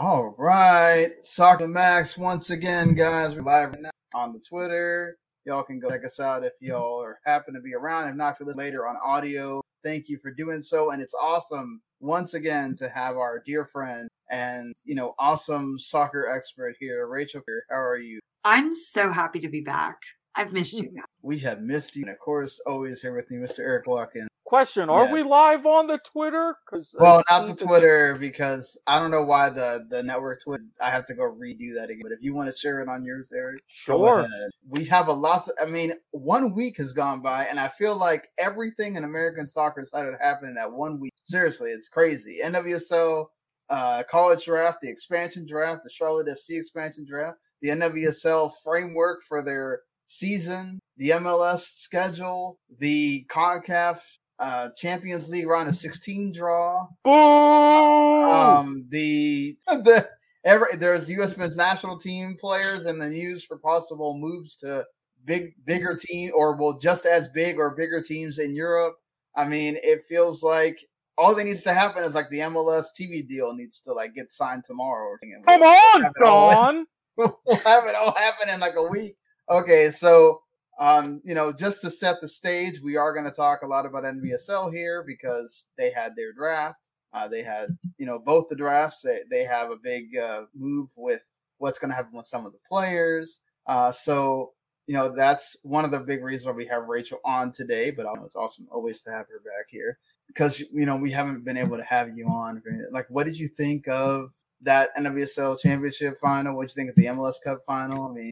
All right, Soccer Max once again, guys. We're live right now on the Twitter. Y'all can go check us out if y'all are happen to be around. If not, you listen later on audio, thank you for doing so. And it's awesome once again to have our dear friend and you know awesome soccer expert here, Rachael. Here, How are you? I'm so happy to be back. I've missed you. Guys. We have missed you, and of course, always here with me, Mr. Erik Watkins. Question: Are yes. we live on the Twitter? Because well, not the Twitter because I don't know why the the network Twitter. I have to go redo that again. But if you want to share it on yours, Erik, sure. We have a lot. Of, I mean, one week has gone by, and I feel like everything in American soccer started happening that one week. Seriously, it's crazy. NWSL, uh, college draft, the expansion draft, the Charlotte FC expansion draft, the NWSL framework for their season, the MLS schedule, the CONCACAF uh, Champions League round of 16 draw. Boom! Um, the the every there's U.S. men's national team players and the news for possible moves to big bigger team or well just as big or bigger teams in Europe. I mean, it feels like all that needs to happen is like the MLS TV deal needs to like get signed tomorrow. Come on, Don. we'll have it all happen in like a week. Okay, so um, you know, just to set the stage, we are going to talk a lot about NWSL here because they had their draft. Uh, they had, you know, both the drafts. They, they have a big uh, move with what's going to happen with some of the players. Uh, so, you know, that's one of the big reasons why we have Rachael on today. But it's awesome always to have her back here because, you know, we haven't been able to have you on. Like, what did you think of that NWSL championship final? What did you think of the MLS Cup final? I mean,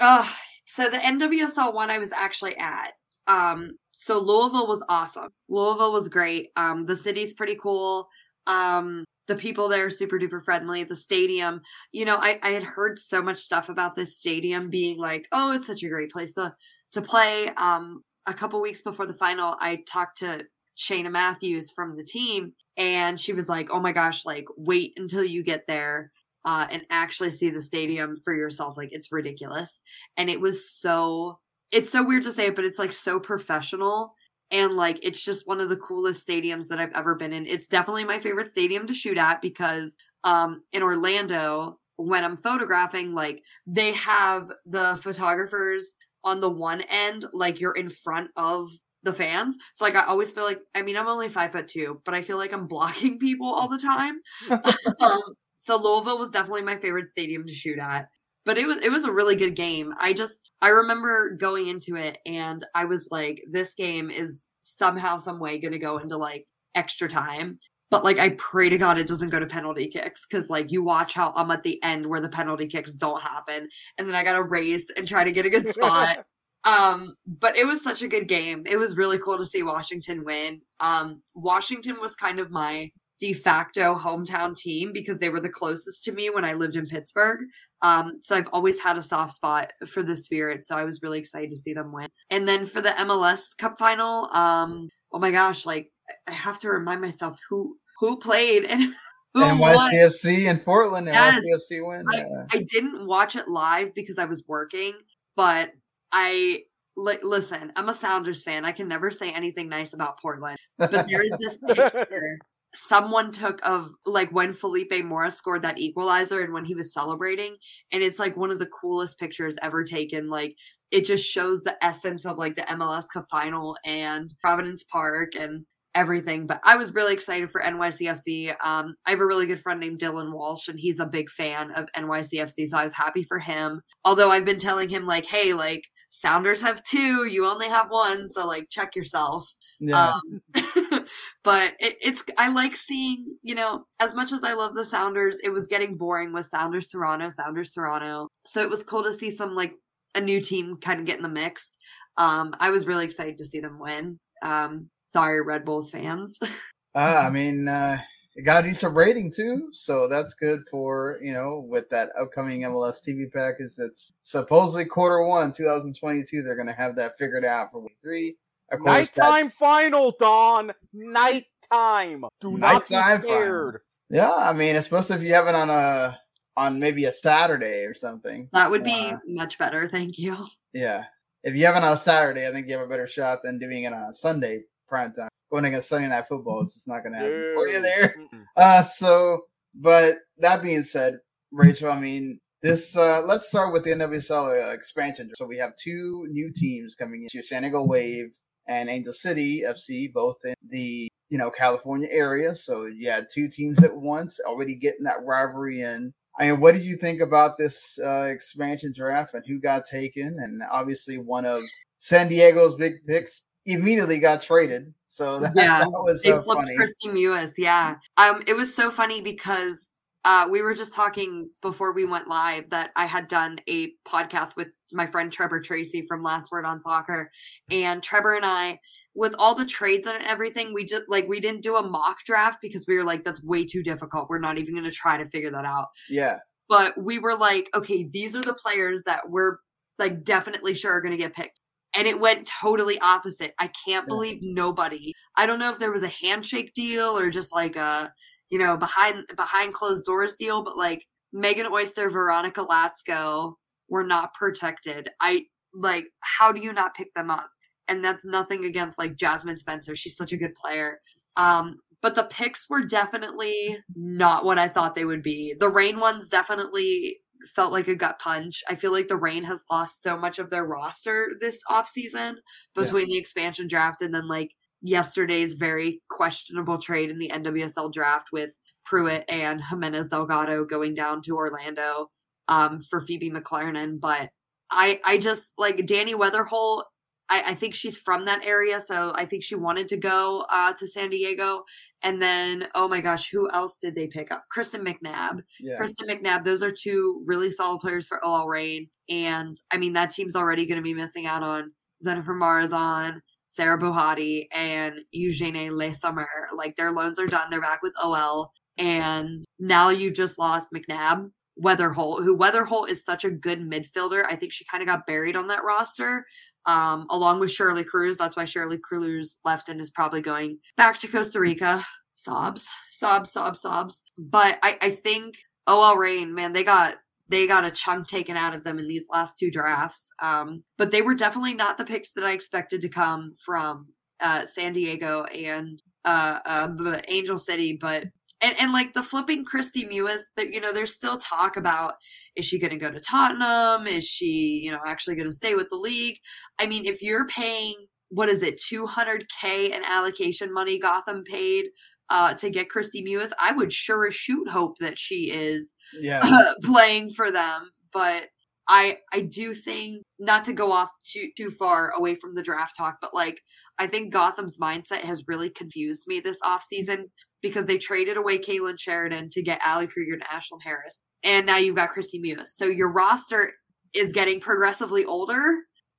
uh, so the NWSL one I was actually at. Um, so Louisville was awesome. Louisville was great. Um, the city's pretty cool. Um, the people there super duper friendly. The stadium, you know, I, I had heard so much stuff about this stadium being like, oh, it's such a great place to to play. Um, a couple weeks before the final, I talked to Cheyna Matthews from the team, and she was like, "Oh my gosh, like wait until you get there uh, and actually see the stadium for yourself. Like it's ridiculous. And it was so, it's so weird to say it, but it's like so professional. And like it's just one of the coolest stadiums that I've ever been in. It's definitely my favorite stadium to shoot at because um in Orlando, when I'm photographing, like they have the photographers on the one end, like you're in front of the fans. So like I always feel like I mean I'm only five foot two, but I feel like I'm blocking people all the time. um, so Louisville was definitely my favorite stadium to shoot at. But it was it was a really good game. I just I remember going into it and I was like, this game is somehow, some way gonna go into like extra time. But like I pray to God it doesn't go to penalty kicks because like you watch how I'm at the end where the penalty kicks don't happen, and then I gotta race and try to get a good spot. um, but it was such a good game. It was really cool to see Washington win. Um, Washington was kind of my de facto hometown team because they were the closest to me when I lived in Pittsburgh. Um, so I've always had a soft spot for the Spirit. So I was really excited to see them win. And then for the MLS Cup final, um, oh my gosh, like I have to remind myself who who played and who NYCFC in Portland. Yes. NYCFC win. I, I didn't watch it live because I was working, but I li- listen. I'm a Sounders fan. I can never say anything nice about Portland, but there is this picture someone took of like when Felipe Mora scored that equalizer and when he was celebrating. And it's like one of the coolest pictures ever taken. Like it just shows the essence of like the MLS Cup final and Providence Park and everything. But I was really excited for NYCFC. Um, I have a really good friend named Dylan Walsh, and he's a big fan of NYCFC. So I was happy for him. Although I've been telling him, like, hey, like, Sounders have two, you only have one. So, like, check yourself. Yeah. Um, but it, it's I like seeing you know as much as I love the Sounders, it was getting boring with Sounders Toronto, Sounders Toronto. So it was cool to see some like a new team kind of get in the mix. Um, I was really excited to see them win. Um, sorry, Red Bulls fans. uh, I mean, uh, it got a decent rating too, so that's good for you know with that upcoming MLS TV package. That's supposedly quarter one, 2022. They're going to have that figured out for week three. Of course, Nighttime final, Don. Nighttime. Do not be scared. Final. Yeah, I mean, especially if you have it on a on maybe a Saturday or something. That would be uh, much better. Thank you. Yeah, if you have it on a Saturday, I think you have a better shot than doing it on a Sunday prime time. Going against Sunday Night Football, it's just not going to happen for you there. Uh, so, but that being said, Rachael, I mean, this uh, let's start with the NWSL uh, expansion. So we have two new teams coming into San Diego Wave and Angel City FC, both in the you know California area. So you had two teams at once, already getting that rivalry in. I mean, what did you think about this uh, expansion draft and who got taken? And obviously, one of San Diego's big picks immediately got traded. So that, yeah, that was they so flipped funny. Kristie Mewis. Yeah, um, it was so funny because uh, we were just talking before we went live that I had done a podcast with my friend Trevor Tracy from Last Word on Soccer, and Trevor and I, with all the trades and everything, we just like we didn't do a mock draft because we were like that's way too difficult. We're not even going to try to figure that out. Yeah, But we were like, okay, these are the players that we're like definitely sure are going to get picked. And it went totally opposite. I can't Yeah. believe nobody. I don't know if there was a handshake deal or just like a, you know, behind behind closed doors deal, but like Megan Oyster, Veronica Latsko were not protected. I like how do you not pick them up? And that's nothing against like Jasmyne Spencer. She's such a good player. Um, but the picks were definitely not what I thought they would be. The Reign ones definitely felt like a gut punch. I feel like the Reign has lost so much of their roster this offseason between the expansion draft and then like yesterday's very questionable trade in the NWSL draft with Pruitt and Jimenez Delgado going down to Orlando um, for Phoebe McClernon. But I I just like Dani Weatherholt. I, I think she's from that area, so I think she wanted to go uh, to San Diego. And then, oh my gosh, who else did they pick up? Kristen McNabb. yeah. Kristen McNabb. Those are two really solid players for OL Reign. And I mean, that team's already going to be missing out on Dzsenifer Marozsán, Sarah Bouhaddi, and Eugénie Le Sommer. Like their loans are done. They're back with OL. And now you just lost McNabb. Weatherholt, who Weatherholt is such a good midfielder. I think she kind of got buried on that roster, um, along with Shirley Cruz. That's why Shirley Cruz left and is probably going back to Costa Rica. Sobs, sobs, sobs, sobs. But I, I think OL Reign, man, they got they got a chunk taken out of them in these last two drafts. Um, but they were definitely not the picks that I expected to come from uh, San Diego and uh, uh, Angel City. But and, and like the flipping Kristie Mewis, that you know, there's still talk about is she going to go to Tottenham? Is she you know actually going to stay with the league? I mean, if you're paying what is it, 200k in allocation money Gotham paid uh, to get Kristie Mewis, I would sure as shoot hope that she is Yeah. playing for them. But I I do think not to go off too too far away from the draft talk, but like I think Gotham's mindset has really confused me this offseason because they traded away Kailen Sheridan to get Ali Krieger and Ashlyn Harris. And now you've got Kristie Mewis. So your roster is getting progressively older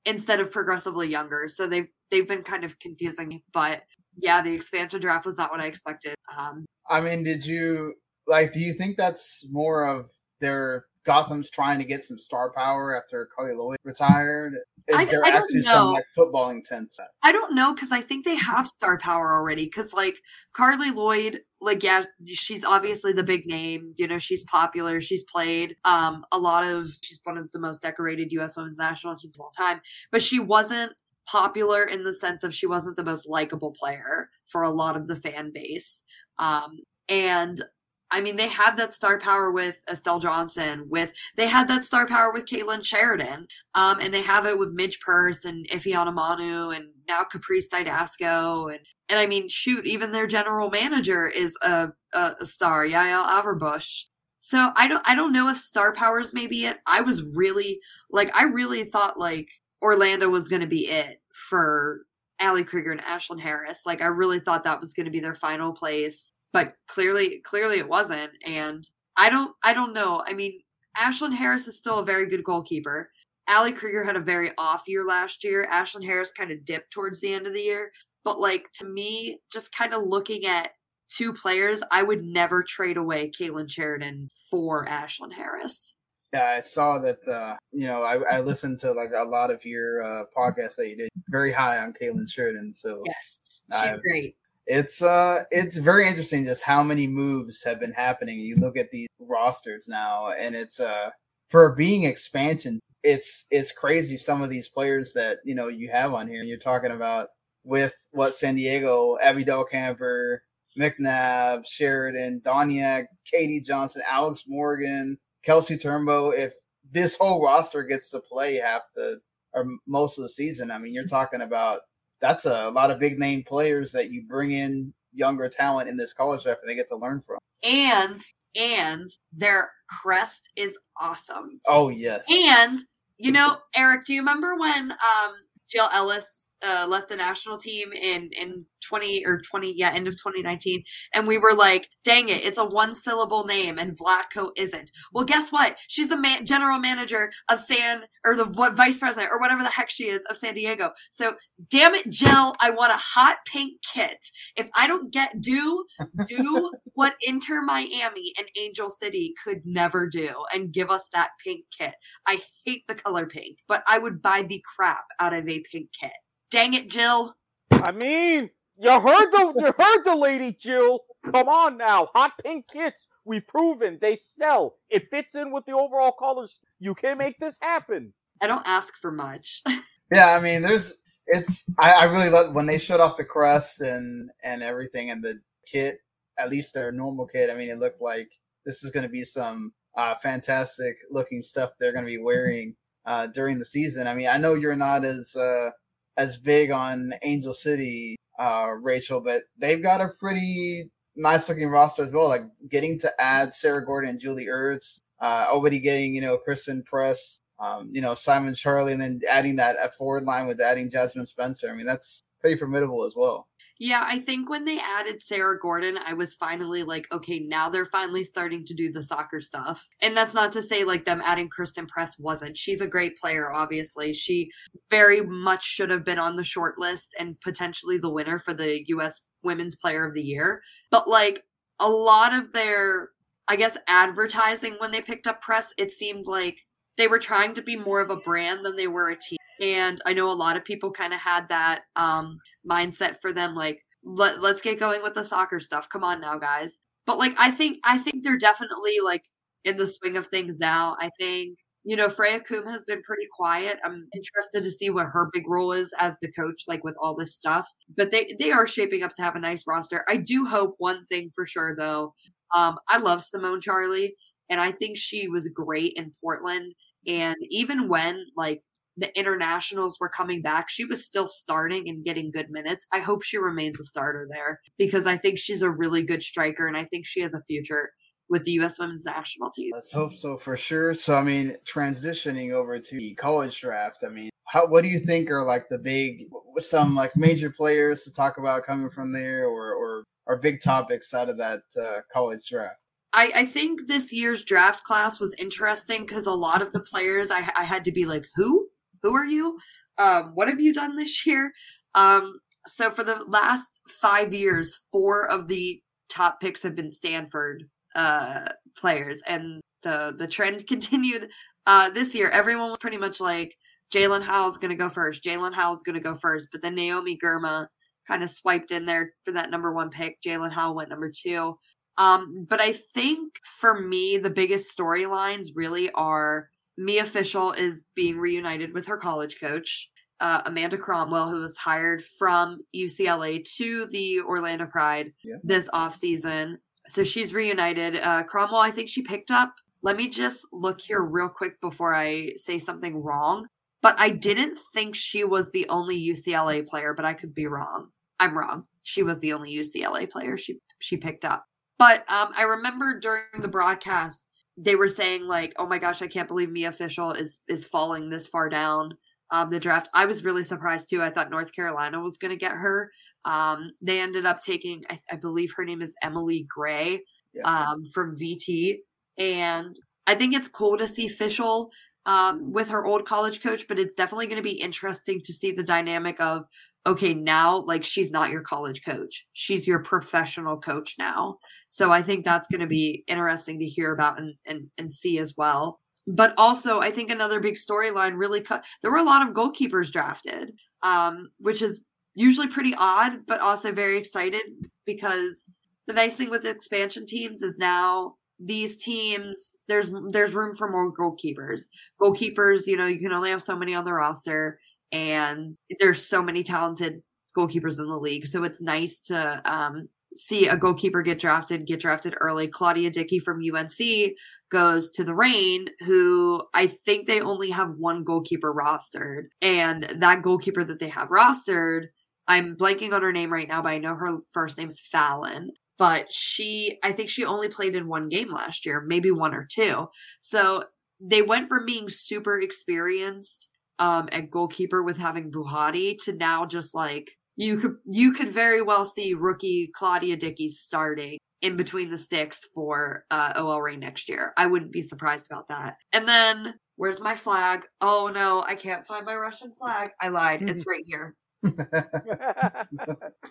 instead of progressively younger. So they've they've been kind of confusing. But yeah, the expansion draft was not what I expected. Um I mean, did you like? Do you think that's more of their Gotham's trying to get some star power after Carli Lloyd retired? Is I- there I actually some like footballing sense? I don't know because I think they have star power already. Because like Carli Lloyd, like yeah, she's obviously the big name. You know, she's popular. She's played um a lot of. She's one of the most decorated U.S. Women's national teams of all time. But she wasn't popular in the sense of she wasn't the most likable player for a lot of the fan base. Um, and I mean, they have that star power with Estelle Johnson. With they had that star power with Kailen Sheridan. Um, and they have it with Midge Purce and Ife Manu and now Caprice Dydasco and and I mean, shoot, even their general manager is a a, a star, Yael Averbuch. So I don't I don't know if star powers may be it. I was really like I really thought like Orlando was going to be it for Ali Krieger and Ashlyn Harris. Like I really thought that was going to be their final place, but clearly clearly it wasn't. And I don't I don't know. I mean, Ashlyn Harris is still a very good goalkeeper. Ali Krieger had a very off year last year. Ashlyn Harris kind of dipped towards the end of the year. But like to me, just kind of looking at two players, I would never trade away Kailen Sheridan for Ashlyn Harris. Yeah, I saw that. uh You know, I, I listened to like a lot of your uh podcasts that you did. Very high on Kailen Sheridan, so Yes. I- She's great. it's uh it's very interesting just how many moves have been happening. You look at these rosters now, and it's uh for being expansion, it's it's crazy. Some of these players that you know you have on here. and You're talking about with what San Diego, Abby Camper, McNabb, Sheridan, Doniak, Katie Johnson, Alex Morgan, Kelsey Turnbow. If this whole roster gets to play half the or most of the season, I mean, you're talking about that's a lot of big name players that you bring in younger talent in this college draft and they get to learn from. And and their crest is awesome. Oh yes. And you know, Erik, do you remember when um Jill Ellis uh, left the national team in in 20 or 20 yeah end of 2019 and we were like dang it it's a one syllable name and Vlatko isn't. Well guess what? She's the man, general manager of San or the what vice president or whatever the heck she is of San Diego. So damn it Jill I want a hot pink kit. If I don't get do do what Inter Miami and Angel City could never do and give us that pink kit. I hate the color pink but I would buy the crap out of a pink kit Dang it, Jill. I mean, you heard the you heard the lady, Jill. Come on now, hot pink kits. We've proven they sell. It fits in with the overall colors. You can make this happen. I don't ask for much. yeah, I mean, there's it's. I, I really love when they showed off the crest and and everything and the kit. At least their normal kit. I mean, it looked like this is going to be some uh, fantastic looking stuff they're going to be wearing uh, during the season. I mean, I know you're not as uh, as big on Angel City, uh, Rachael, but they've got a pretty nice looking roster as well. Like getting to add Sarah Gordon and Julie Ertz, uh, already getting, you know, Christen Press, um, you know, Simone Charley, and then adding that forward line with adding Jasmyne Spencer. I mean, that's pretty formidable as well. Yeah, I think when they added Sarah Gordon, I was finally like, okay, now they're finally starting to do the soccer stuff. And that's not to say like them adding Christen Press wasn't. She's a great player, obviously. She very much should have been on the short list and potentially the winner for the US Women's Player of the Year. But like a lot of their, I guess, advertising when they picked up Press, it seemed like they were trying to be more of a brand than they were a team and i know a lot of people kind of had that um mindset for them like let, let's get going with the soccer stuff. Come on now guys. But like i think i think they're definitely like in the swing of things now. I think you know freya coombe has been pretty quiet. I'm interested to see what her big role is as the coach like with all this stuff. But they they are shaping up to have a nice roster. I do hope one thing for sure though um i love simone charley and i think she was great in portland. And even when like the internationals were coming back, she was still starting and getting good minutes. I hope she remains a starter there because I think she's a really good striker and I think she has a future with the U.S. women's national team. Let's hope so for sure. So, I mean, transitioning over to the college draft, I mean, how what do you think are like the big, some like major players to talk about coming from there, or or, or big topics out of that uh, college draft? I, I think this year's draft class was interesting because a lot of the players I, I had to be like, who? Who are you? Um, what have you done this year? Um, so for the last five years, four of the top picks have been Stanford uh, players, and the the trend continued uh, this year. Everyone was pretty much like Jaelin Howell's going to go first. Jaelin Howell's going to go first, but then Naomi Girma kind of swiped in there for that number one pick. Jaelin Howell went number two. Um, but I think for me, the biggest storylines really are Mia Fishel is being reunited with her college coach, uh, Amanda Cromwell, who was hired from UCLA to the Orlando Pride yeah. this offseason. So she's reunited. Uh, Cromwell, I think she picked up. Let me just look here real quick before I say something wrong. But I didn't think she was the only UCLA player, but I could be wrong. I'm wrong. She was the only UCLA player she she picked up. But um, I remember during the broadcast, they were saying like, "Oh my gosh, I can't believe Mia Fishel is is falling this far down um, the draft." I was really surprised too. I thought North Carolina was going to get her. Um, they ended up taking, I, I, believe her name is Emily Gray yeah. um, from VT, and I think it's cool to see Fishel um, with her old college coach, but it's definitely going to be interesting to see the dynamic of okay, now like she's not your college coach. She's your professional coach now. So I think that's going to be interesting to hear about and, and, and see as well. But also, I think another big storyline really cut. There were a lot of goalkeepers drafted, um, which is usually pretty odd, but also very excited because the nice thing with expansion teams is now these teams there's there's room for more goalkeepers. Goalkeepers, you know, you can only have so many on the roster and there's so many talented goalkeepers in the league. So it's nice to um, see a goalkeeper get drafted, get drafted early. Claudia Dickey from UNC goes to the Reign, who I think they only have one goalkeeper rostered. And that goalkeeper that they have rostered, I'm blanking on her name right now, but I know her first name's Phallon. But she, I think she only played in one game last year, maybe one or two. So they went from being super experienced um, at goalkeeper with having Bouhaddi to now just like you could you could very well see rookie Claudia Dickey starting in between the sticks for uh, OL Reign next year. I wouldn't be surprised about that. And then where's my flag? Oh no, I can't find my Russian flag. I lied. It's right here.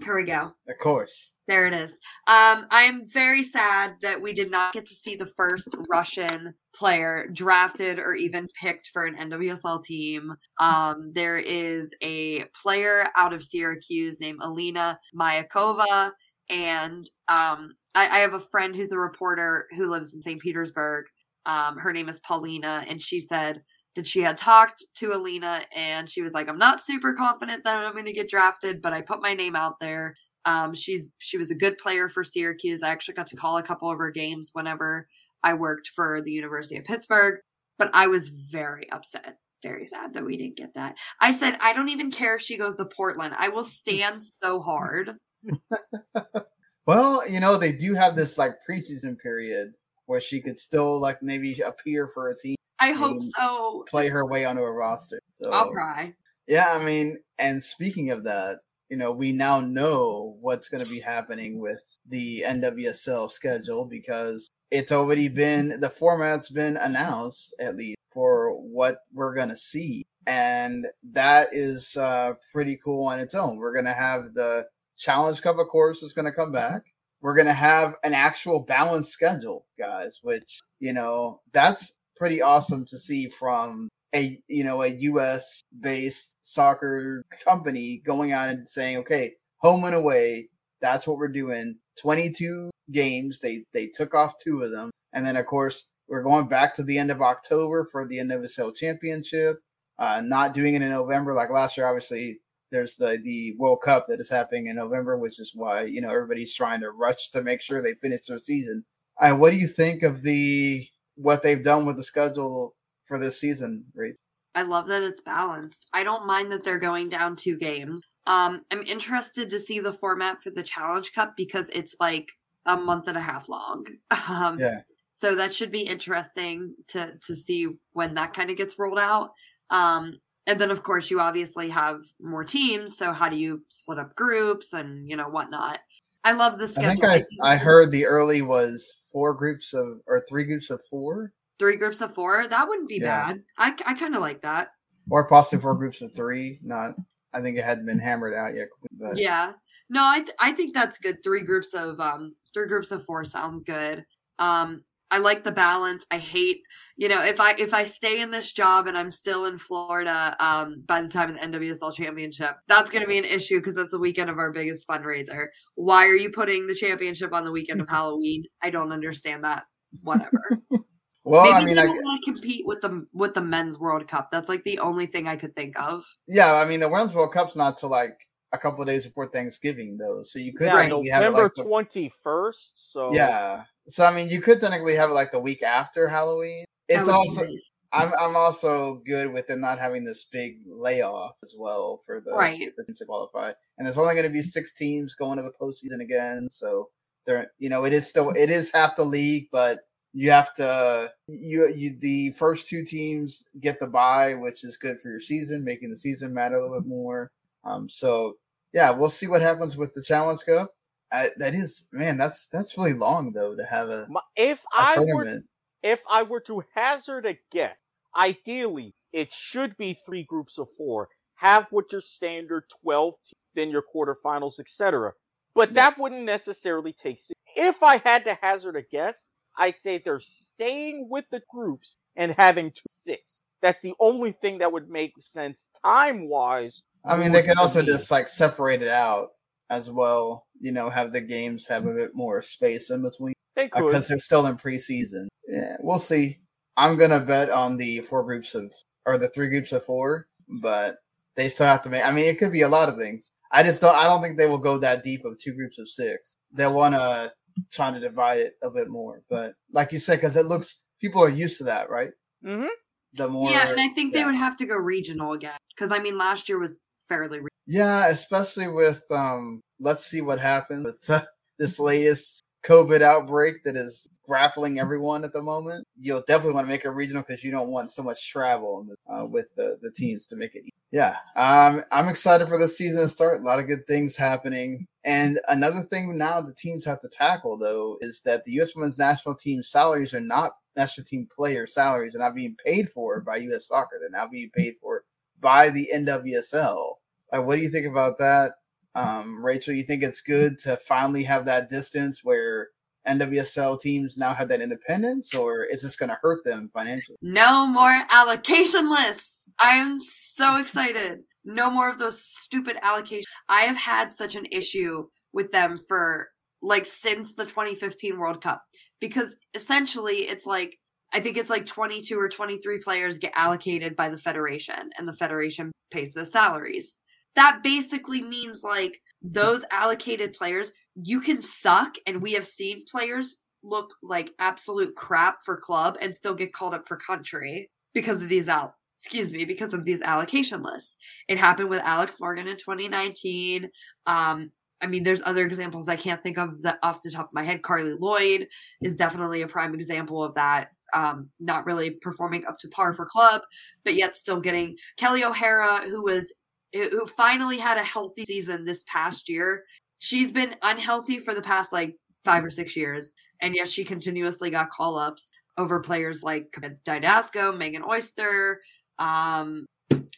Here we go. Of course. There it is. Um, I'm very sad that we did not get to see the first Russian player drafted or even picked for an NWSL team. Um, there is a player out of Syracuse named Alina Mayakova, and um, I, I have a friend who's a reporter who lives in St. Petersburg. Um, her name is Paulina, and she said that she had talked to Alina and she was like, I'm not super confident that I'm going to get drafted, but I put my name out there. Um, she's she was a good player for Syracuse. I actually got to call a couple of her games whenever I worked for the University of Pittsburgh, but I was very upset, very sad that we didn't get that. I said, I don't even care if she goes to Portland. I will stand so hard. well, you know, they do have this like preseason period where she could still like maybe appear for a team I hope so. Play her way onto a roster. So I'll cry. Yeah, I mean, and speaking of that, you know, we now know what's going to be happening with the NWSL schedule because it's already been the format's been announced at least for what we're going to see. And that is uh, pretty cool on its own. We're going to have the Challenge Cup, of course, is going to come back. We're going to have an actual balanced schedule, guys, which, you know, that's pretty awesome to see from a you know a US based soccer company going on and saying, okay, home and away, that's what we're doing. 22 games. They they took off two of them, and then of course we're going back to the end of October for the end of a NWSL Championship. Uh, not doing it in November like last year. Obviously, there's the the World Cup that is happening in November, which is why you know everybody's trying to rush to make sure they finish their season. Uh, what do you think of the what they've done with the schedule for this season, Reed. I love that it's balanced. I don't mind that they're going down two games. Um, I'm interested to see the format for the Challenge Cup because it's like a month and a half long. Um, yeah. So that should be interesting to to see when that kind of gets rolled out. Um, and then of course you obviously have more teams. So how do you split up groups and you know whatnot? I love the schedule. I think I, I heard the early was four groups of or three groups of four. Three groups of four. That wouldn't be yeah. bad. I I kind of like that. Or possibly four groups of three. Not. I think it hadn't been hammered out yet. But. Yeah. No, I th- I think that's good. Three groups of um three groups of four sounds good. Um I like the balance. I hate, you know, if I if I stay in this job and I'm still in Florida um, by the time of the NWSL championship, that's going to be an issue because that's the weekend of our biggest fundraiser. Why are you putting the championship on the weekend of Halloween? I don't understand that. Whatever. well, Maybe I mean, I want to compete with the with the men's World Cup. That's like the only thing I could think of. Yeah, I mean, the women's World Cup's not till like a couple days before Thanksgiving, though, so you could yeah, November twenty first. Like so yeah, so I mean, you could technically have it like the week after Halloween. It's also nice. I'm I'm also good with them not having this big layoff as well for the, right. the to qualify. And there's only going to be six teams going to the postseason again, so they're you know it is still it is half the league, but you have to you you the first two teams get the bye, which is good for your season, making the season matter a little bit more. Um, so yeah, we'll see what happens with the Challenge Cup. I, that is man, that's that's really long though to have a. If a I tournament. were if I were to hazard a guess, ideally it should be three groups of four. Have what your standard twelve, then your quarterfinals, etc. But yeah. that wouldn't necessarily take. If I had to hazard a guess, I'd say they're staying with the groups and having two six. That's the only thing that would make sense time wise. I mean, they could also just like separate it out as well. You know, have the games have a bit more space in between they could. because they're still in preseason. Yeah, we'll see. I'm gonna bet on the four groups of or the three groups of four, but they still have to make. I mean, it could be a lot of things. I just don't. I don't think they will go that deep of two groups of six. They'll want to try to divide it a bit more. But like you said, because it looks people are used to that, right? Mm-hmm. The more, yeah, and I think yeah. they would have to go regional again because I mean last year was fairly. Yeah, especially with um. Let's see what happens with this latest COVID outbreak that is grappling everyone at the moment. You'll definitely want to make it regional because you don't want so much travel uh, with the, the teams to make it. Yeah, um, I'm excited for the season to start. A lot of good things happening. And another thing now the teams have to tackle though is that the U.S. Women's National Team salaries are not national team player salaries are not being paid for by U.S. Soccer. They're now being paid for by the NWSL. Like, what do you think about that? Um, Rachael, you think it's good to finally have that distance where NWSL teams now have that independence, or is this going to hurt them financially? No more allocation lists. I am so excited. No more of those stupid allocations. I have had such an issue with them for like since the 2015 World Cup because essentially it's like I think it's like 22 or 23 players get allocated by the federation and the federation pays the salaries. That basically means like those allocated players, you can suck and we have seen players look like absolute crap for club and still get called up for country because of these out excuse me because of these allocation lists. It happened with Alex Morgan in 2019. Um I mean, there's other examples I can't think of that off the top of my head. Carli Lloyd is definitely a prime example of that. Um, not really performing up to par for club, but yet still getting Kelly O'Hara, who was who finally had a healthy season this past year. She's been unhealthy for the past like five or six years, and yet she continuously got call ups over players like Dydasco, Megan Oyster, um,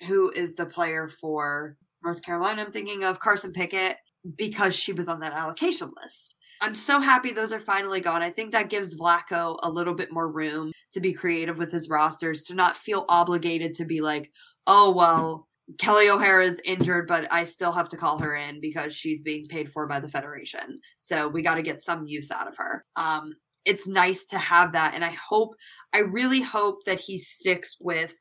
who is the player for North Carolina. I'm thinking of Carson Pickett because she was on that allocation list. I'm so happy those are finally gone. I think that gives Vlatko a little bit more room to be creative with his rosters, to not feel obligated to be like, oh, well, Kelly O'Hara is injured, but I still have to call her in because she's being paid for by the Federation. So we got to get some use out of her. Um, it's nice to have that. And I hope, I really hope that he sticks with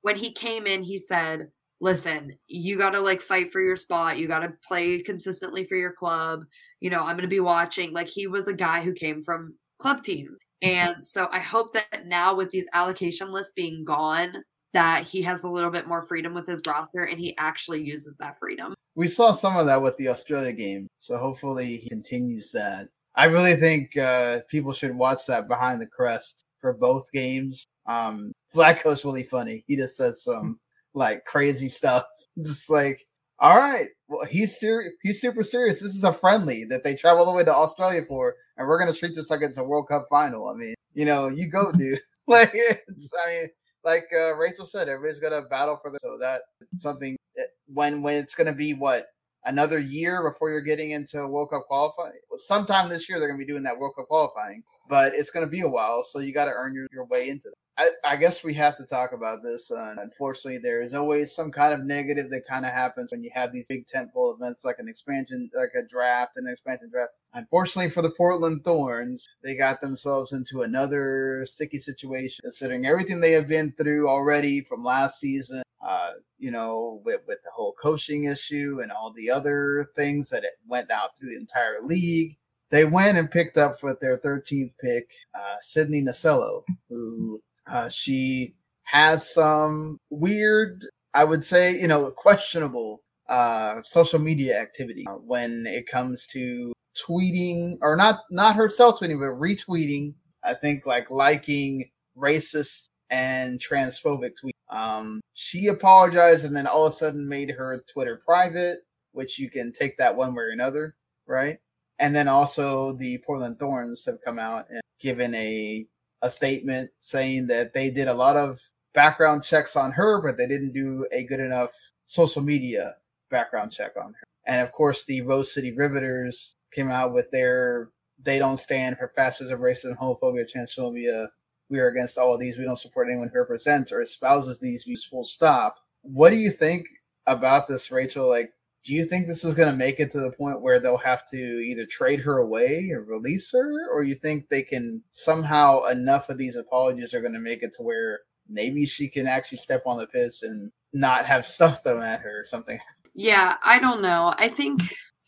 when he came in, he said, listen, you got to like fight for your spot. You got to play consistently for your club. You know, I'm going to be watching. Like he was a guy who came from club team. And so I hope that now with these allocation lists being gone, that he has a little bit more freedom with his roster and he actually uses that freedom. We saw some of that with the Australia game. So hopefully he continues that. I really think uh, people should watch that behind the crest for both games. Um, Vlatko's really funny. He just says some like crazy stuff. Just like, all right, well, he's ser- he's super serious. This is a friendly that they travel all the way to Australia for, and we're gonna treat this like it's a World Cup final. I mean, you know, you go, dude. like, it's, I mean, like uh, Rachael said, everybody's gonna battle for this. So that something that when when it's gonna be what another year before you're getting into World Cup qualifying. Sometime this year they're gonna be doing that World Cup qualifying, but it's gonna be a while, so you got to earn your, your way into that. I, I, guess we have to talk about this. Uh, unfortunately, there is always some kind of negative that kind of happens when you have these big tentpole events like an expansion, like a draft, an expansion draft. Unfortunately for the Portland Thorns, they got themselves into another sticky situation, considering everything they have been through already from last season. Uh, you know, with, with the whole coaching issue and all the other things that it went out through the entire league they went and picked up with their 13th pick, uh, Sydney Nasello, who uh, she has some weird, I would say, you know, questionable uh, social media activity when it comes to tweeting or not not herself tweeting, but retweeting. I think like liking racist and transphobic tweets. Um, she apologized and then all of a sudden made her Twitter private, which you can take that one way or another, right? And then also the Portland Thorns have come out and given a a statement saying that they did a lot of background checks on her, but they didn't do a good enough social media background check on her. And of course, the Rose City Riveters came out with their they don't stand for fascism, racism, homophobia, transphobia. We are against all of these. We don't support anyone who represents or espouses these views. Full stop. What do you think about this, Rachael? Like, do you think this is going to make it to the point where they'll have to either trade her away or release her or you think they can somehow enough of these apologies are going to make it to where maybe she can actually step on the pitch and not have stuff thrown at her or something Yeah, I don't know. I think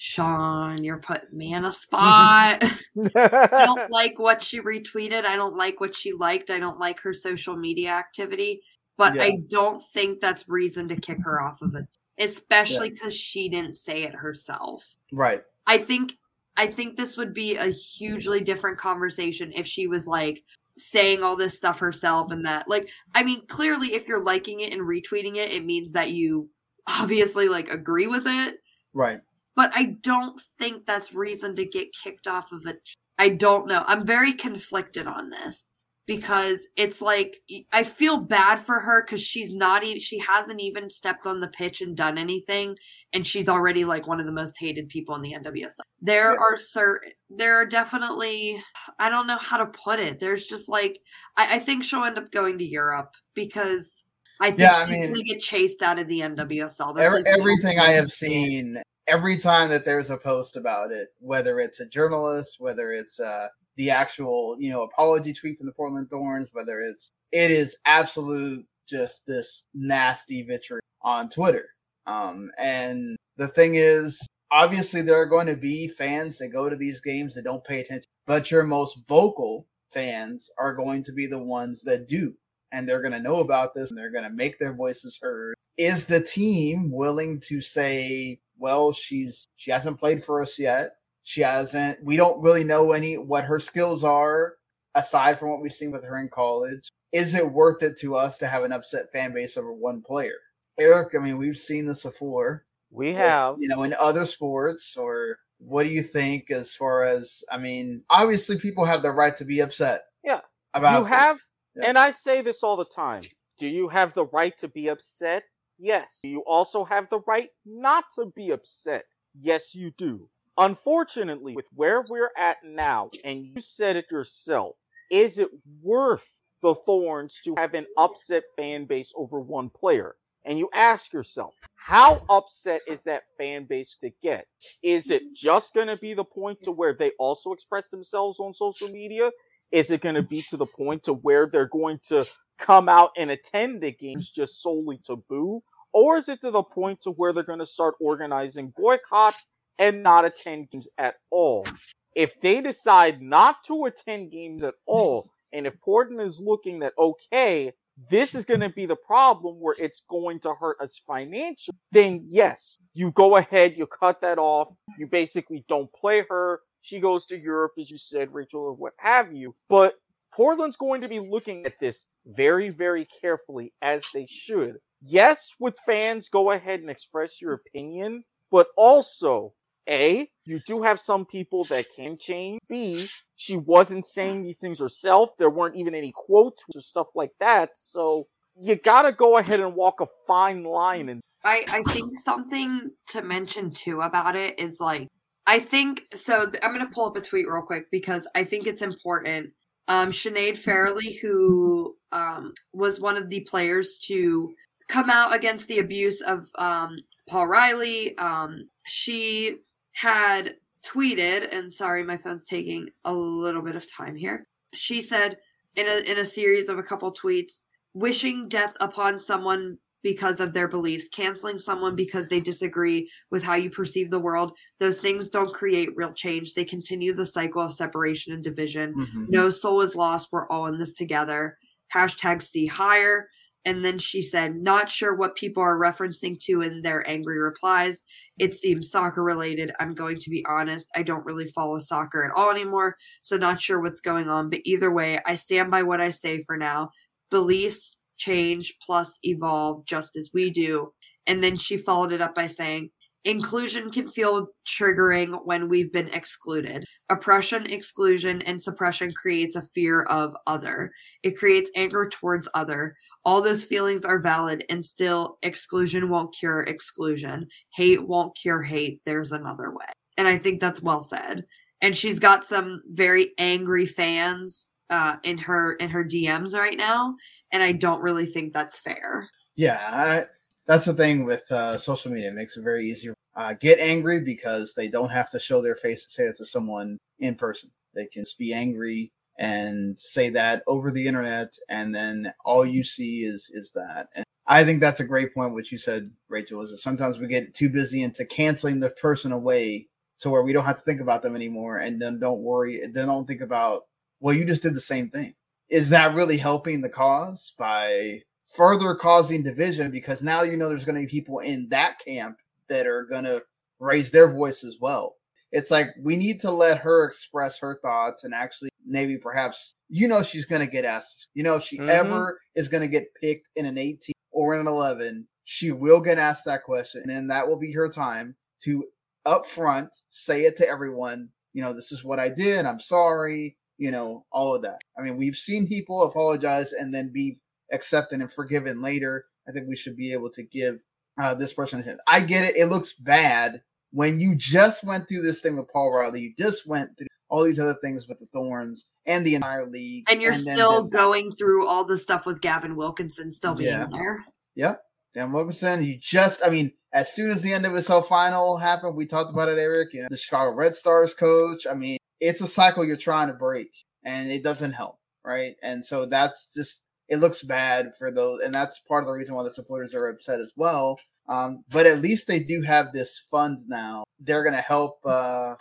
Sean, you're putting me in a spot. I don't like what she retweeted. I don't like what she liked. I don't like her social media activity. But yeah. I don't think that's reason to kick her off of it, especially because yeah. she didn't say it herself. Right. I think I think this would be a hugely different conversation if she was like saying all this stuff herself and that like I mean clearly if you're liking it and retweeting it it means that you obviously like agree with it. Right. But I don't think that's reason to get kicked off of it. I don't know. I'm very conflicted on this because it's like I feel bad for her because she's not even she hasn't even stepped on the pitch and done anything, and she's already like one of the most hated people in the NWSL. There yeah. are certain there are definitely I don't know how to put it. There's just like I, I think she'll end up going to Europe because I think yeah, she's I mean, gonna get chased out of the NWSL. Every, like everything I have seen, every time that there's a post about it, whether it's a journalist, whether it's uh, the actual, you know, apology tweet from the Portland Thorns, whether it's it is absolute just this nasty vitriol on Twitter. Um, and the thing is, obviously, there are going to be fans that go to these games that don't pay attention, but your most vocal fans are going to be the ones that do and they're going to know about this and they're going to make their voices heard. Is the team willing to say, well, she's she hasn't played for us yet. She hasn't we don't really know any what her skills are aside from what we've seen with her in college. Is it worth it to us to have an upset fan base over one player? Erik, I mean, we've seen this before. We have. You know, in other sports or what do you think as far as I mean, obviously people have the right to be upset. Yeah. About you have this and I say this all the time. Do you have the right to be upset? Yes. Do you also have the right not to be upset? Yes, you do. Unfortunately, with where we're at now, and you said it yourself, is it worth the Thorns to have an upset fan base over one player? And you ask yourself, how upset is that fan base to get? Is it just going to be the point to where they also express themselves on social media? Is it going to be to the point to where they're going to come out and attend the games just solely to boo? Or is it to the point to where they're going to start organizing boycotts and not attend games at all? If they decide not to attend games at all, and if Portland is looking that, okay, this is going to be the problem where it's going to hurt us financially, then yes, you go ahead, you cut that off, you basically don't play her, she goes to Europe, as you said, Rachael, or what have you. But Portland's going to be looking at this very, very carefully, as they should. Yes, with fans, go ahead and express your opinion, but also, A, you do have some people that can change. B, she wasn't saying these things herself. There weren't even any quotes or stuff like that. So you gotta go ahead and walk a fine line and I, I think something to mention too about it is like I think so. I'm going to pull up a tweet real quick because I think it's important. Um, Sinead Farrelly, who um, was one of the players to come out against the abuse of um, Paul Riley, um, she had tweeted, and sorry, my phone's taking a little bit of time here. She said in a in a series of a couple tweets, wishing death upon someone because of their beliefs, canceling someone because they disagree with how you perceive the world. Those things don't create real change. They continue the cycle of separation and division. Mm-hmm. No soul is lost. We're all in this together. Hashtag see higher. And then she said, not sure what people are referencing to in their angry replies. It seems soccer related. I'm going to be honest. I don't really follow soccer at all anymore. So not sure what's going on. But either way, I stand by what I say for now. Beliefs, change plus evolve just as we do. And then she followed it up by saying, Inclusion can feel triggering when we've been excluded. Oppression, exclusion, and suppression creates a fear of other. It creates anger towards other. All those feelings are valid, and still, exclusion won't cure exclusion. Hate won't cure hate. There's another way. And I think that's well said. And she's got some very angry fans uh, in her in her DMs right now, and I don't really think that's fair. Yeah, I, that's the thing with uh, social media. It makes it very easy. Uh, get angry because they don't have to show their face and say it to someone in person. They can just be angry and say that over the internet, and then all you see is is that. And I think that's a great point. What you said, Rachael, is that sometimes we get too busy into canceling the person away to where we don't have to think about them anymore, and then don't worry, then don't think about well, you just did the same thing. Is that really helping the cause by further causing division? Because now you know there's going to be people in that camp that are going to raise their voice as well. It's like we need to let her express her thoughts and actually maybe perhaps you know she's going to get asked. You know if she mm-hmm. ever is going to get picked in an 18 or in an 11, she will get asked that question and then that will be her time to up front say it to everyone, you know, this is what I did, I'm sorry, you know, all of that. I mean, we've seen people apologize and then be accepted and forgiven later. I think we should be able to give uh, this person a chance. I get it. It looks bad when you just went through this thing with Paul Riley. You just went through all these other things with the Thorns and the entire league. And you're and still going through all the stuff with Gavin Wilkinson still being yeah. there. Yep. Gavin Wilkinson, you just, I mean, as soon as the end of his whole final happened, we talked about it, Erik. You know, the Chicago Red Stars coach. I mean, it's a cycle you're trying to break and it doesn't help, right? And so that's just it looks bad for those, and that's part of the reason why the supporters are upset as well. Um, but at least they do have this fund now. They're going to help uh,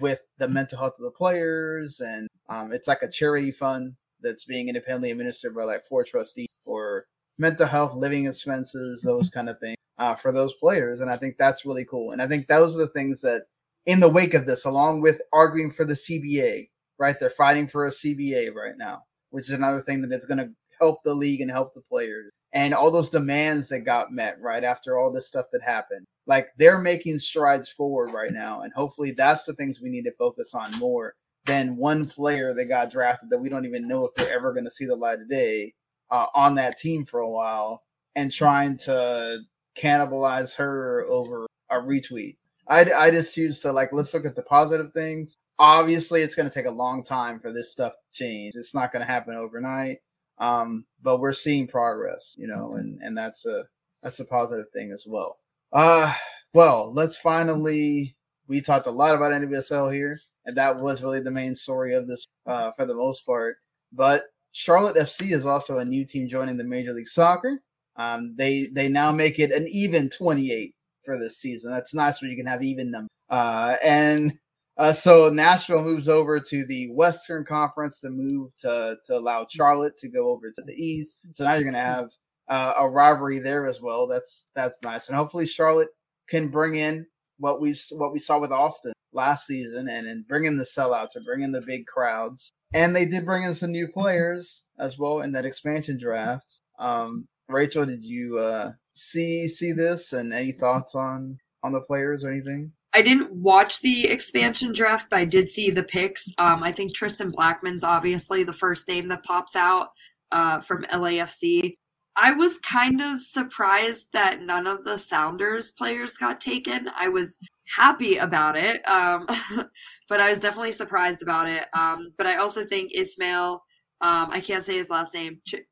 with the mental health of the players, and um, it's like a charity fund that's being independently administered by like four trustees for mental health, living expenses, those kind of things uh, for those players. And I think that's really cool. And I think those are the things that in the wake of this, along with arguing for the CBA, right? They're fighting for a CBA right now, which is another thing that is going to help the league and help the players. And all those demands that got met right after all this stuff that happened. Like they're making strides forward right now. And hopefully that's the things we need to focus on more than one player that got drafted that we don't even know if they're ever going to see the light of day uh, on that team for a while and trying to cannibalize her over a retweet. I, I just choose to like let's look at the positive things. Obviously, it's going to take a long time for this stuff to change. It's not going to happen overnight. Um, but we're seeing progress, you know, and and that's a that's a positive thing as well. Uh, well, let's finally. We talked a lot about NWSL here, and that was really the main story of this uh, for the most part. But Charlotte FC is also a new team joining the Major League Soccer. Um, they they now make it an even 28 for this season. That's nice when you can have even numbers. Uh, and uh, so Nashville moves over to the Western Conference to move to to allow Charlotte to go over to the East. So now you're going to have uh, a rivalry there as well. That's that's nice, and hopefully Charlotte can bring in what we what we saw with Austin last season, and and bring in the sellouts or bring in the big crowds. And they did bring in some new players as well in that expansion draft. Um, Rachael, did you uh, see see this and any thoughts on on the players or anything? I didn't watch the expansion draft, but I did see the picks. Um, I think Tristan Blakmon's obviously the first name that pops out uh, from LAFC. I was kind of surprised that none of the Sounders players got taken. I was happy about it, um, but I was definitely surprised about it. Um, but I also think Ismael, um, I can't say his last name, Ch-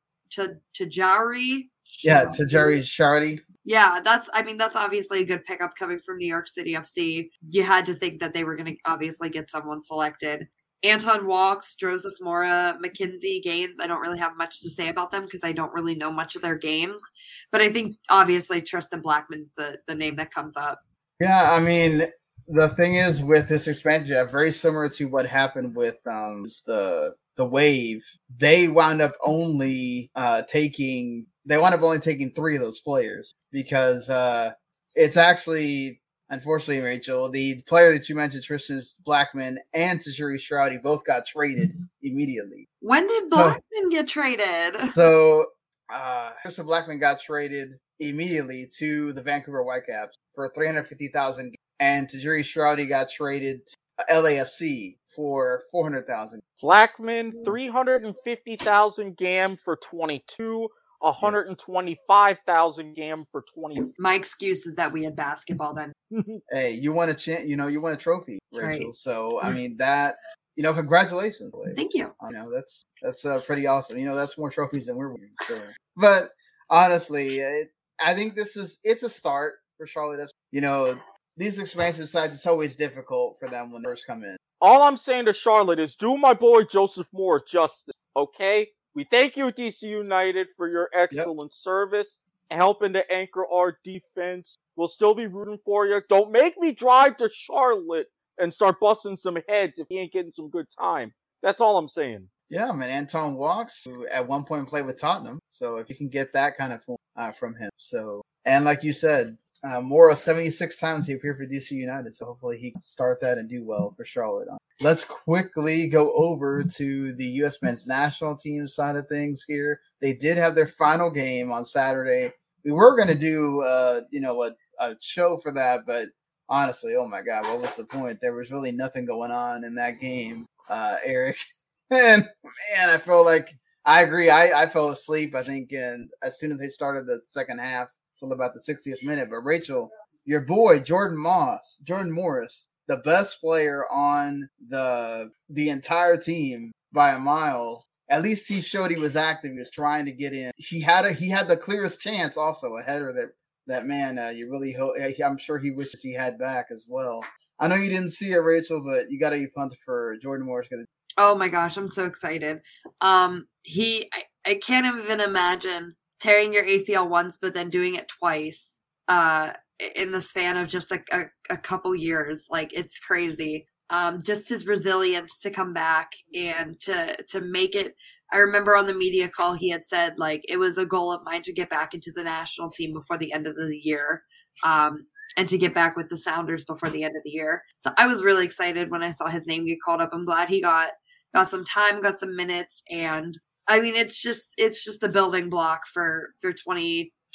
Tajouri. Yeah, Tajouri Shradi. Yeah, that's I mean that's obviously a good pickup coming from New York City FC. You had to think that they were going to obviously get someone selected. Anton Walkes, Joseph Mora, McKinze Gaines. I don't really have much to say about them because I don't really know much of their games. But I think obviously Tristan Blakmon's the the name that comes up. Yeah, I mean the thing is with this expansion, very similar to what happened with um the the wave. They wound up only uh taking they wound up only taking three of those players because uh, it's actually unfortunately Rachael the player that you mentioned Tristan Blakmon and Tajouri Shradi both got traded immediately. When did Blakmon so, get traded? So uh, Tristan Blakmon got traded immediately to the Vancouver Whitecaps for three hundred fifty thousand, and Tajouri Shradi got traded to LAFC for four hundred thousand. Blakmon three hundred and fifty thousand GAM for twenty two. 125,000 GAM for 20. My excuse is that we had basketball then. hey, you won a chance, you know, you won a trophy, that's Rachael. Right. So, I mean, that, you know, congratulations. Boy. Thank you. You know, that's, that's uh, pretty awesome. You know, that's more trophies than we're winning. So. but honestly, it, I think this is, it's a start for Charlotte. You know, these expansion sites, it's always difficult for them when they first come in. All I'm saying to Charlotte is do my boy Joseph Mora justice, okay? We thank you, DC United, for your excellent yep. service. helping to anchor our defense. We'll still be rooting for you. Don't make me drive to Charlotte and start busting some heads if he ain't getting some good time. That's all I'm saying. Yeah, I mean Anton Walkes, who at one point played with Tottenham, so if you can get that kind of form uh, from him, so and like you said, uh, Mora 76 times he appeared for DC United, so hopefully he can start that and do well for Charlotte. Let's quickly go over to the U.S. men's national team side of things here. They did have their final game on Saturday. We were going to do, uh, you know, a, a show for that, but honestly, oh my God, what was the point? There was really nothing going on in that game, uh, Erik. and man, I feel like I agree. I, I fell asleep, I think, and as soon as they started the second half, till about the 60th minute. But Rachael, your boy Jordan Moss, Jordan Morris, the best player on the the entire team by a mile. At least he showed he was active. He was trying to get in. He had a he had the clearest chance, also a header that that man. Uh, you really hope. I'm sure he wishes he had back as well. I know you didn't see it, Rachael, but you got to be pumped for Jordan Morris. Oh my gosh, I'm so excited. Um, he, I, I can't even imagine tearing your ACL once, but then doing it twice uh, in the span of just a, a, a couple years. Like it's crazy. Um, just his resilience to come back and to to make it. I remember on the media call he had said like it was a goal of mine to get back into the national team before the end of the year. Um, and to get back with the Sounders before the end of the year. So I was really excited when I saw his name get called up. I'm glad he got got some time, got some minutes, and I mean, it's just it's just a building block for for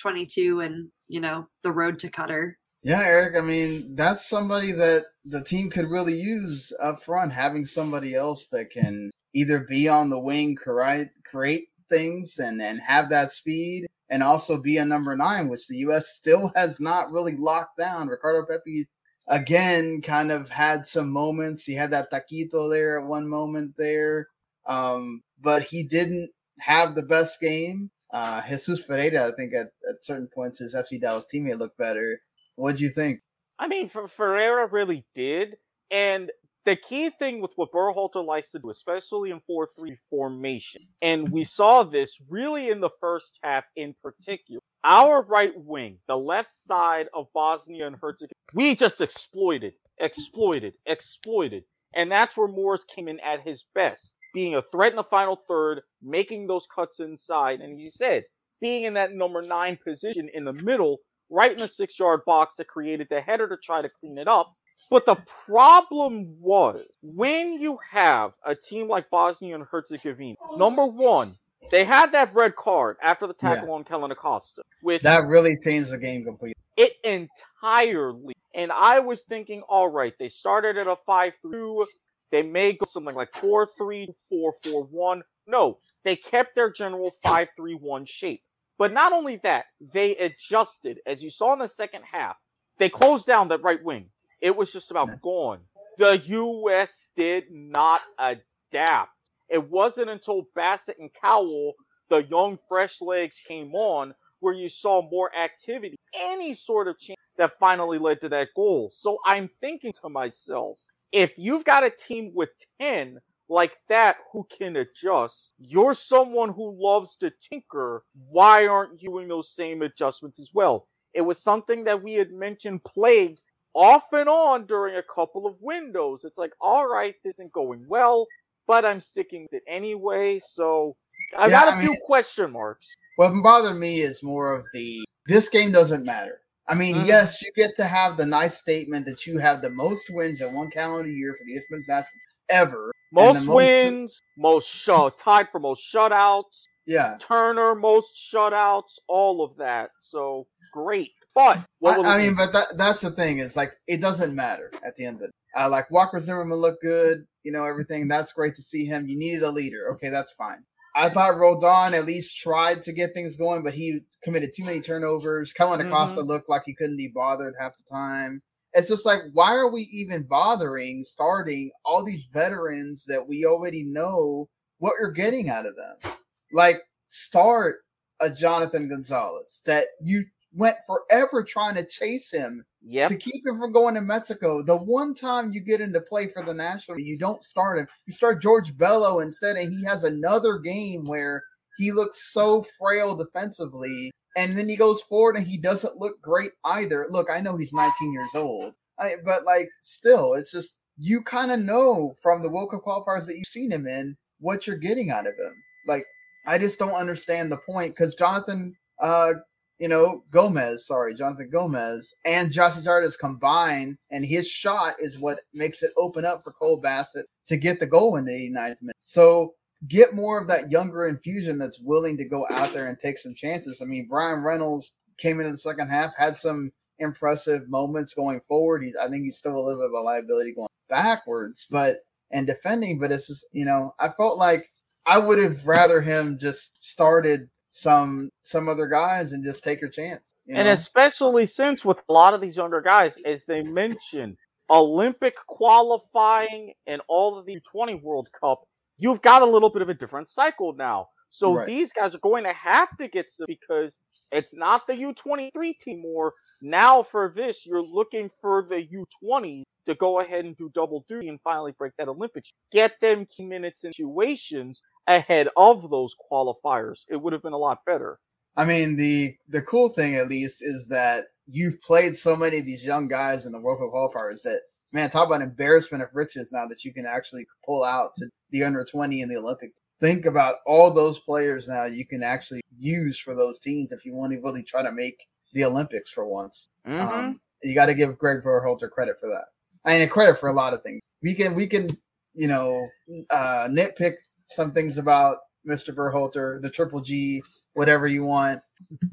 2022 and you know the road to Qatar. Yeah, Erik. I mean, that's somebody that the team could really use up front. Having somebody else that can either be on the wing, create create things, and and have that speed, and also be a number nine, which the U.S. still has not really locked down. Ricardo Pepi again kind of had some moments. He had that taquito there at one moment there. Um, but he didn't have the best game. Uh, Jesus Ferreira, I think at, at certain points, his FC Dallas teammate looked better. What do you think? I mean, Ferreira really did. And the key thing with what Berhalter likes to do, especially in 4 3 formation, and we saw this really in the first half in particular. Our right wing, the left side of Bosnia and Herzegovina, we just exploited, exploited, exploited. And that's where Morris came in at his best being a threat in the final third, making those cuts inside, and he said being in that number nine position in the middle, right in the six yard box that created the header to try to clean it up. But the problem was when you have a team like Bosnia and Herzegovina, number one, they had that red card after the tackle yeah. on Kellyn Acosta, which that really changed the game completely. It entirely. And I was thinking, all right, they started at a 5 2. They may go something like 4 3, 4 4 1. No, they kept their general 5 3 1 shape. But not only that, they adjusted. As you saw in the second half, they closed down that right wing. It was just about gone. The U.S. did not adapt. It wasn't until Bassett and Cowell, the young fresh legs, came on where you saw more activity, any sort of change that finally led to that goal. So I'm thinking to myself, if you've got a team with 10 like that who can adjust, you're someone who loves to tinker. Why aren't you doing those same adjustments as well? It was something that we had mentioned plagued off and on during a couple of windows. It's like, all right, this isn't going well, but I'm sticking with it anyway. So I yeah, got a I few question marks. What bothered me is more of the this game doesn't matter. I mean, mm-hmm. yes, you get to have the nice statement that you have the most wins in one calendar year for the Eastman Nationals ever. Most, most wins, most show tied for most shutouts. Yeah, Turner most shutouts, all of that. So great. But I, I mean, but that, that's the thing is like it doesn't matter at the end of it. Uh, like Walker Zimmerman looked good, you know everything. That's great to see him. You needed a leader. Okay, that's fine. I thought Roldan at least tried to get things going, but he committed too many turnovers. Kellyn Acosta mm-hmm. looked like he couldn't be bothered half the time. It's just like, why are we even bothering starting all these veterans that we already know what you're getting out of them? Like, start a Jonathan Gonzalez that you went forever trying to chase him yep. to keep him from going to Mexico. The one time you get into play for the national, you don't start him. You start George Bello instead, and he has another game where he looks so frail defensively. And then he goes forward and he doesn't look great either. Look, I know he's 19 years old, I, but like still, it's just you kind of know from the World Cup qualifiers that you've seen him in what you're getting out of him. Like I just don't understand the point because Jonathan, uh, you know, Gomez, sorry, Jonathan Gomez and Gyasi Zardes combined, and his shot is what makes it open up for Cole Bassett to get the goal in the 89th minute. So get more of that younger infusion that's willing to go out there and take some chances. I mean, Bryan Reynolds came into the second half, had some impressive moments going forward. He's, I think he's still a little bit of a liability going backwards, but and defending. But it's just, you know, I felt like I would have rather him just started some some other guys and just take your chance. You know? And especially since with a lot of these younger guys, as they mentioned, Olympic qualifying and all of the 20 World Cup, you've got a little bit of a different cycle now. So right. these guys are going to have to get some because it's not the U23 team more. Now for this, you're looking for the U20 to go ahead and do double duty and finally break that Olympics. Get them key minutes and situations ahead of those qualifiers. It would have been a lot better. I mean, the the cool thing at least is that you've played so many of these young guys in the World Cup qualifiers that man, talk about embarrassment of riches now that you can actually pull out to the under 20 in the Olympics. Think about all those players now you can actually use for those teams if you want to really try to make the Olympics for once. Mm-hmm. Um, you got to give Greg Berhalter credit for that. I mean, credit for a lot of things. We can we can you know uh, nitpick some things about Mr. Berhalter, the Triple G, whatever you want,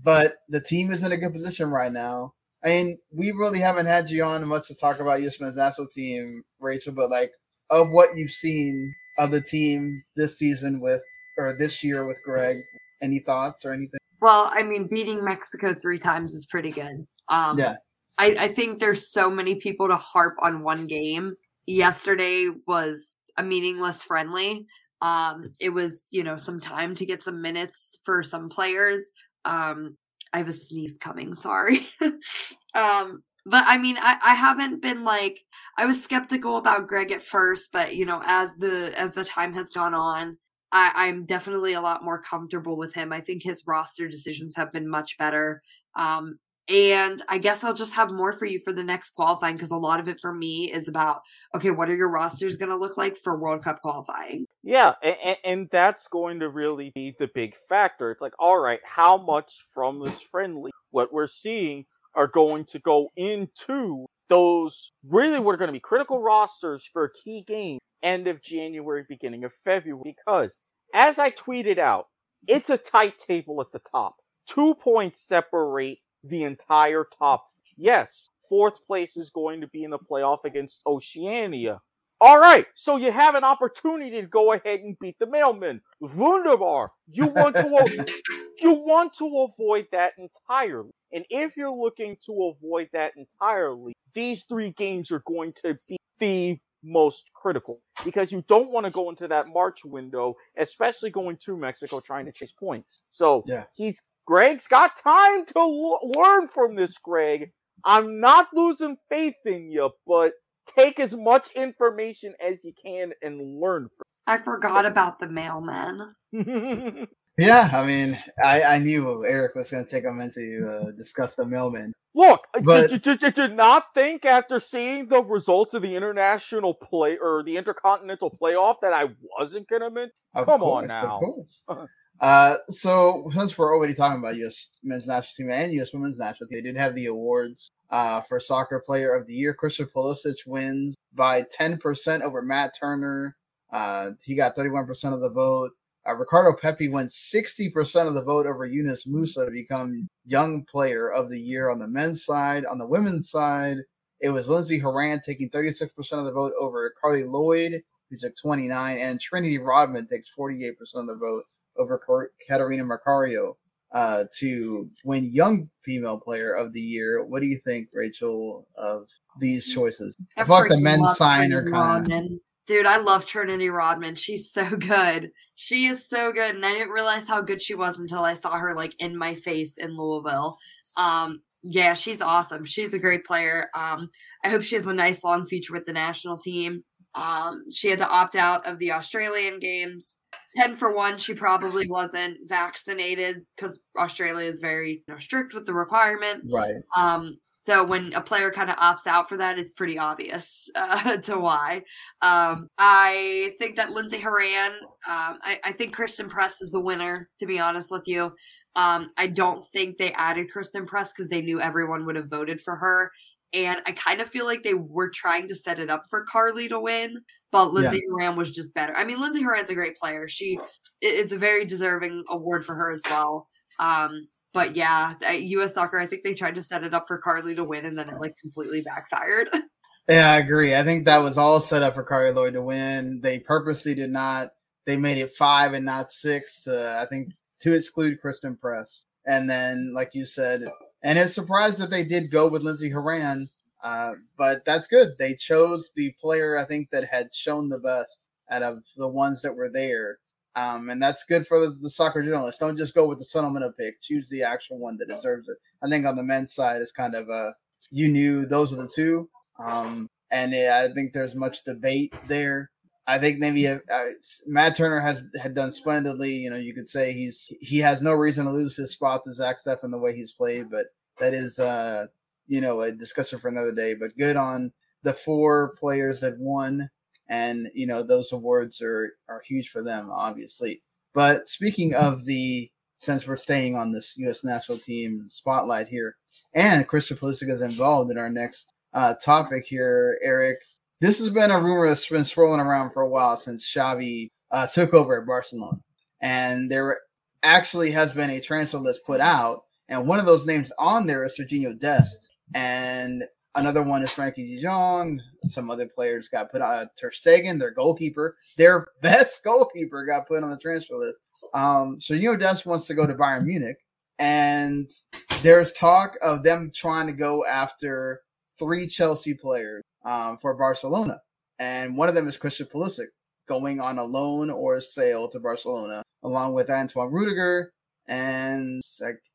but the team is in a good position right now. I mean, we really haven't had you on much to talk about U.S. men's national team, Rachael, but like of what you've seen of the team this season with or this year with Greg, any thoughts or anything? Well, I mean, beating Mexico three times is pretty good. Um, yeah. I, I think there's so many people to harp on one game. Yesterday was a meaningless friendly. Um, it was, you know, some time to get some minutes for some players. Um, I have a sneeze coming, sorry. um, but I mean, I, I haven't been like I was skeptical about Greg at first, but you know, as the as the time has gone on, I, I'm definitely a lot more comfortable with him. I think his roster decisions have been much better. Um, and I guess I'll just have more for you for the next qualifying because a lot of it for me is about okay, what are your rosters going to look like for World Cup qualifying? Yeah, and, and, that's going to really be the big factor. It's like, all right, how much from this friendly, what we're seeing, are going to go into those really what are going to be critical rosters for key game end of January, beginning of February? Because as I tweeted out, it's a tight table at the top. Two points separate the entire top. Yes, fourth place is going to be in the playoff against Oceania. All right, so you have an opportunity to go ahead and beat the mailman. Wunderbar. You want to you want to avoid that entirely. And if you're looking to avoid that entirely, these three games are going to be the most critical because you don't want to go into that March window, especially going to Mexico trying to chase points. So yeah. he's Greg's got time to l- learn from this, Greg. I'm not losing faith in you, but take as much information as you can and learn from. I forgot about the mailman. yeah, I mean, I, I knew Erik was going to take a minute to uh, discuss the mailman. Look, but, did, did, did, you not think after seeing the results of the international play or the intercontinental playoff that I wasn't going to mention? Come course, on now. Uh, so since we're already talking about U.S. men's national team and U.S. women's national team, they did have the awards uh, for soccer player of the year. Christian Pulisic wins by 10% over Matt Turner. Uh, he got 31% of the vote. Uh, Ricardo Pepi wins 60% of the vote over Yunus Musah to become young player of the year on the men's side. On the women's side, it was Lindsey Horan taking 36% of the vote over Carli Lloyd, who took 29, and Trinity Rodman takes 48% of the vote over Catarina Macario uh, to win Young Female Player of the Year. What do you think, Rachael, of these choices? I, I the men's sign are kind of. Dude, I love Trinity Rodman. She's so good. She is so good, and I didn't realize how good she was until I saw her like in my face in Louisville. Um, yeah, she's awesome. She's a great player. Um, I hope she has a nice long future with the national team. Um, she had to opt out of the Australian games 10 for one, she probably wasn't vaccinated because Australia is very you know, strict with the requirement. Right. Um, so when a player kind of opts out for that, it's pretty obvious uh, to why. Um, I think that Lindsey Horan, um, I, I, think Christen Press is the winner, to be honest with you. Um, I don't think they added Christen Press because they knew everyone would have voted for her. And I kind of feel like they were trying to set it up for Carli to win, but Lindsey yeah. Horan was just better. I mean, Lindsey Horan's a great player. She, it's a very deserving award for her as well. Um, but yeah, U.S. Soccer, I think they tried to set it up for Carli to win, and then it like completely backfired. Yeah, I agree. I think that was all set up for Carli Lloyd to win. They purposely did not. They made it five and not six. Uh, I think to exclude Christen Press, and then like you said, and it's surprised that they did go with Lindsey Horan. Uh, but that's good. They chose the player I think that had shown the best out of the ones that were there. Um, and that's good for the, the, soccer journalists. Don't just go with the sentimental pick. Choose the actual one that deserves it. I think on the men's side, it's kind of uh, you knew those are the two. Um, and I think there's much debate there. I think maybe uh, uh, Matt Turner has had done splendidly. You know, you could say he's he has no reason to lose his spot to Zach Steffen the way he's played, but that is uh, you know a discussion for another day. But good on the four players that won and you know those awards are are huge for them, obviously. But speaking of the since we're staying on this U.S. national team spotlight here, and Christian Pulisic is involved in our next uh, topic here, Erik. This has been a rumor that's been swirling around for a while since Xavi uh, took over at Barcelona, and there actually has been a transfer list put out, and one of those names on there is Sergiño Dest, and Another one is Frenkie de Jong. Some other players got put on. Uh, Ter Stegen, their goalkeeper, their best goalkeeper, got put on the transfer list. Um, so you know, Dest wants to go to Bayern Munich, and there's talk of them trying to go after three Chelsea players um, for Barcelona, and one of them is Christian Pulisic going on a loan or a sale to Barcelona, along with Antoine Rudiger and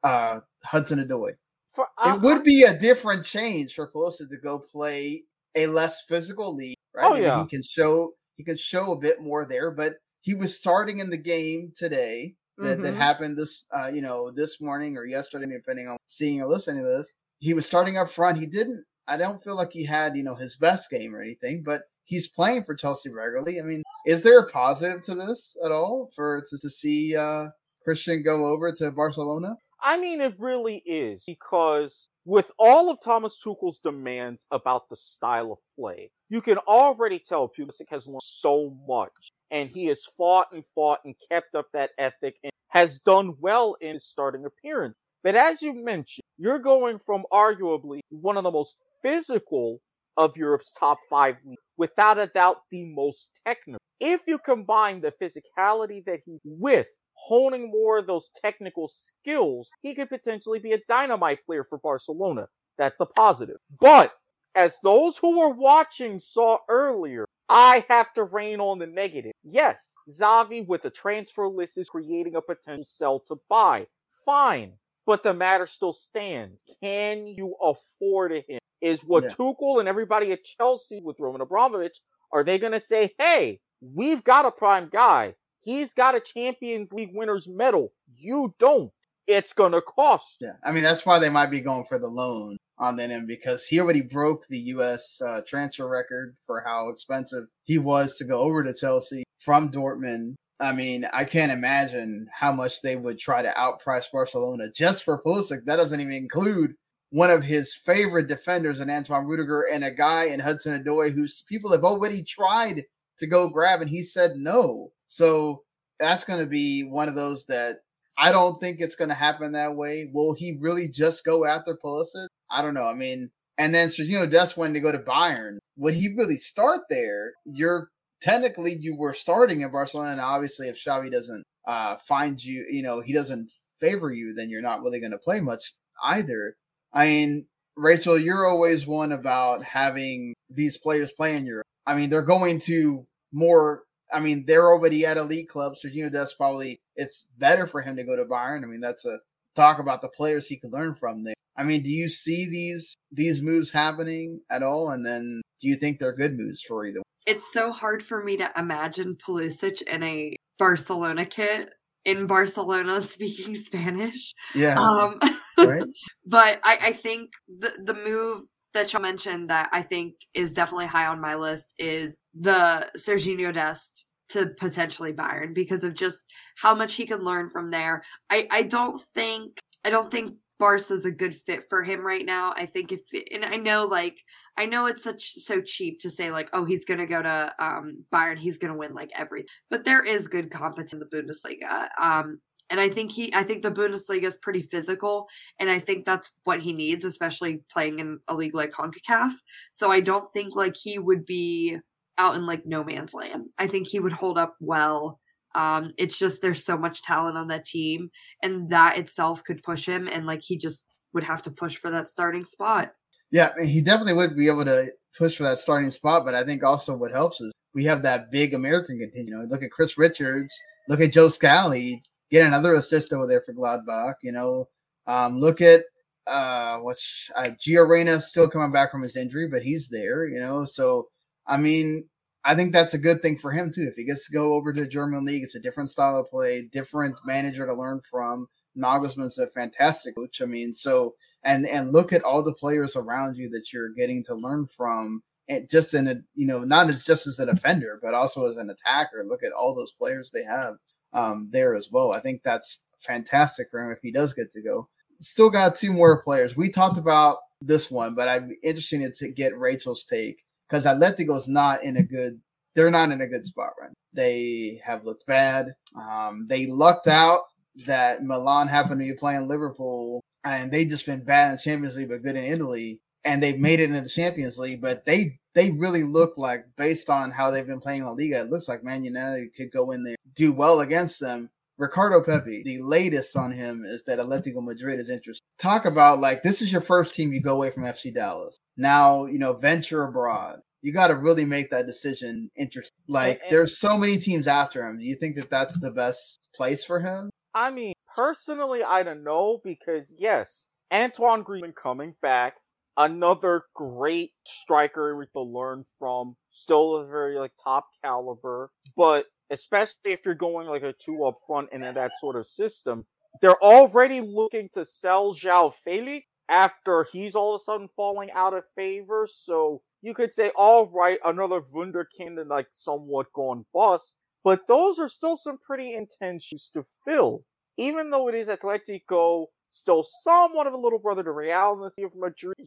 uh, Hudson Odoi. For, uh, it would be a different change for Pulisic to go play a less physical league, right? Oh, yeah. He can show he can show a bit more there, but he was starting in the game today that, mm-hmm. that happened this uh, you know this morning or yesterday, depending on seeing or listening to this. He was starting up front. He didn't. I don't feel like he had you know his best game or anything, but he's playing for Chelsea regularly. I mean, is there a positive to this at all for to, to see uh, Christian go over to Barcelona? I mean, it really is because with all of Thomas Tuchel's demands about the style of play, you can already tell Pulisic has learned so much, and he has fought and fought and kept up that ethic and has done well in his starting appearance. But as you mentioned, you're going from arguably one of the most physical of Europe's top five without a doubt the most technical. If you combine the physicality that he's with honing more of those technical skills, he could potentially be a dynamite player for Barcelona. That's the positive. But as those who were watching saw earlier, I have to rain on the negative. Yes, Xavi with the transfer list is creating a potential sell to buy. Fine. But the matter still stands. Can you afford him? Is what yeah. Tuchel and everybody at Chelsea with Roman Abramovich, are they going to say, hey, we've got a prime guy. He's got a Champions League winner's medal. You don't. It's gonna cost. Yeah, I mean that's why they might be going for the loan on end because he already broke the U.S. Uh, transfer record for how expensive he was to go over to Chelsea from Dortmund. I mean, I can't imagine how much they would try to outprice Barcelona just for Pulisic. That doesn't even include one of his favorite defenders in Antoine Rudiger and a guy in Hudson Odoi whose people have already tried to go grab and he said no. So that's going to be one of those that I don't think it's going to happen that way. Will he really just go after Pulisic? I don't know. I mean, and then Sergiño Dest wanted to go to Bayern. Would he really start there? You're technically you were starting in Barcelona. And obviously, if Xavi doesn't uh, find you, you know, he doesn't favor you, then you're not really going to play much either. I mean, Rachael, you're always one about having these players play in Europe. I mean, they're going to more I mean, they're already at elite clubs. Sergiño Dest probably it's better for him to go to Bayern. I mean, that's a talk about the players he could learn from there. I mean, do you see these these moves happening at all? And then do you think they're good moves for either? It's so hard for me to imagine Pulisic in a Barcelona kit in Barcelona speaking Spanish. Yeah. Um, right. but I, I think the the move that y'all mentioned that I think is definitely high on my list is the Sergiño Dest to potentially Bayern because of just how much he can learn from there. I, I don't think I don't think Barca's a good fit for him right now. I think if and I know like I know it's such so cheap to say like oh he's gonna go to um Bayern he's gonna win like everything, but there is good competition in the Bundesliga. Um, and I think he I think the Bundesliga is pretty physical, and I think that's what he needs, especially playing in a league like Concacaf. So I don't think like he would be out in like no man's land. I think he would hold up well um, it's just there's so much talent on that team, and that itself could push him, and like he just would have to push for that starting spot. Yeah, he definitely would be able to push for that starting spot, but I think also what helps is we have that big American contingent. You know, look at Chris Richards, look at Joe Scally, get another assist over there for Gladbach. You know, um, look at uh, what's uh, Gio Reyna still coming back from his injury, but he's there. You know, so I mean, I think that's a good thing for him too. If he gets to go over to the German league, it's a different style of play, different manager to learn from. Nagelsmann's a fantastic coach. I mean, so and and look at all the players around you that you're getting to learn from. And just in a you know not as just as a defender, but also as an attacker. Look at all those players they have um, there as well. I think that's fantastic for him if he does get to go. Still got two more players. We talked about this one, but I'm interested to get Rachael's take because Atletico's not in a good they're not in a good spot right now. They have looked bad. Um, they lucked out that Milan happened to be playing Liverpool and they just been bad in the Champions League but good in Italy and they've made it into the Champions League, but they they really look like based on how they've been playing La Liga, it looks like Man United could go in there, do well against them. Ricardo hmm. Pepi, the latest on him is that Atletico Madrid is interested. Talk about like this is your first team you go away from FC Dallas. Now, you know, venture abroad. You got to really make that decision interesting. Like and, there's so many teams after him. Do you think that that's the best place for him? I mean, personally, I don't know because yes, Antoine Griezmann coming back, another great striker to learn from, still a very like top caliber, but especially if you're going like a two up front and in that sort of system. They're already looking to sell João Felix after he's all of a sudden falling out of favor. So you could say, all right, another Wunderkind and like somewhat gone bust. But those are still some pretty intense shoes to fill. Even though it is Atletico, still somewhat of a little brother to Real in the City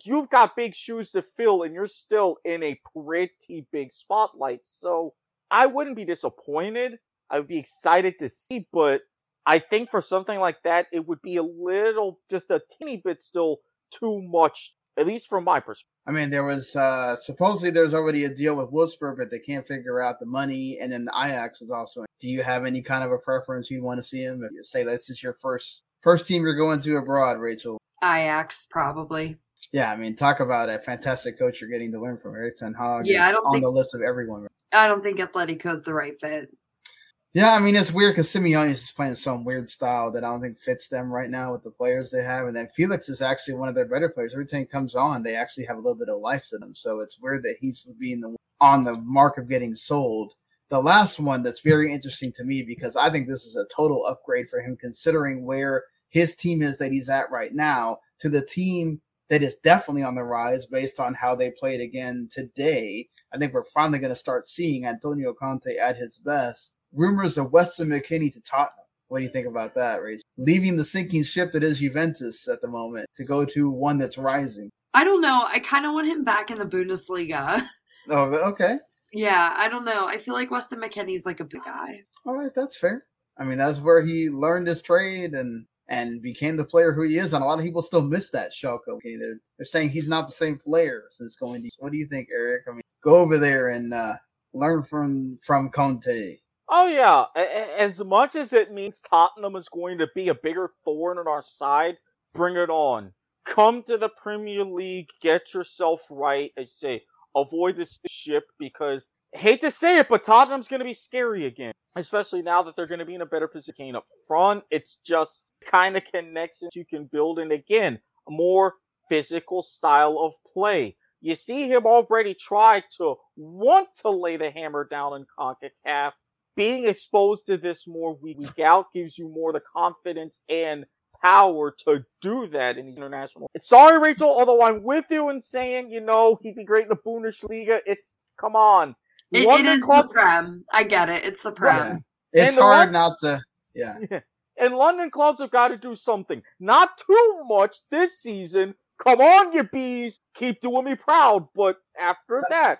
you've got big shoes to fill and you're still in a pretty big spotlight. So I wouldn't be disappointed. I would be excited to see, but I think for something like that, it would be a little, just a teeny bit still too much, at least from my perspective. I mean, there was uh supposedly there's already a deal with Wolfsburg, but they can't figure out the money, and then the Ajax was also. Do you have any kind of a preference you'd want to see him? Say this is your first first team you're going to abroad, Rachael. Ajax probably. Yeah, I mean, talk about a fantastic coach you're getting to learn from. Erik Ten Hag yeah, I don't on think, the list of everyone. I don't think Atletico is the right fit. Yeah, I mean it's weird because Simeone is playing some weird style that I don't think fits them right now with the players they have, and then Felix is actually one of their better players. Every time he comes on, they actually have a little bit of life to them. So it's weird that he's being the on the mark of getting sold. The last one that's very interesting to me because I think this is a total upgrade for him, considering where his team is that he's at right now to the team that is definitely on the rise based on how they played again today. I think we're finally going to start seeing Antonio Conte at his best. Rumors of Weston McKennie to Tottenham. What do you think about that, Rachael? Leaving the sinking ship that is Juventus at the moment to go to one that's rising. I don't know. I kind of want him back in the Bundesliga. Oh, okay. Yeah, I don't know. I feel like Weston McKennie's like a big guy. All right, that's fair. I mean, that's where he learned his trade and and became the player who he is. And a lot of people still miss that Schalke. Okay, they're, they're saying he's not the same player since going to. What do you think, Erik? I mean, go over there and uh, learn from from Conte. Oh yeah, as much as it means Tottenham is going to be a bigger thorn in our side, bring it on. Come to the Premier League, get yourself right. I say, avoid this ship because hate to say it, but Tottenham's going to be scary again, especially now that they're going to be in a better position up front. It's just kind of connections you can build, and again, a more physical style of play. You see him already try to want to lay the hammer down in CONCACAF. being exposed to this more week, week out gives you more the confidence and power to do that in these international. Sorry, Rachael, although I'm with you in saying, you know, he'd be great in the Bundesliga. It's come on. It, it is club- the Prem. I get it. It's the Prem. Yeah. It's hard not to. Yeah. yeah. And London clubs have got to do something. Not too much this season. Come on, you bees. Keep doing me proud. But after that,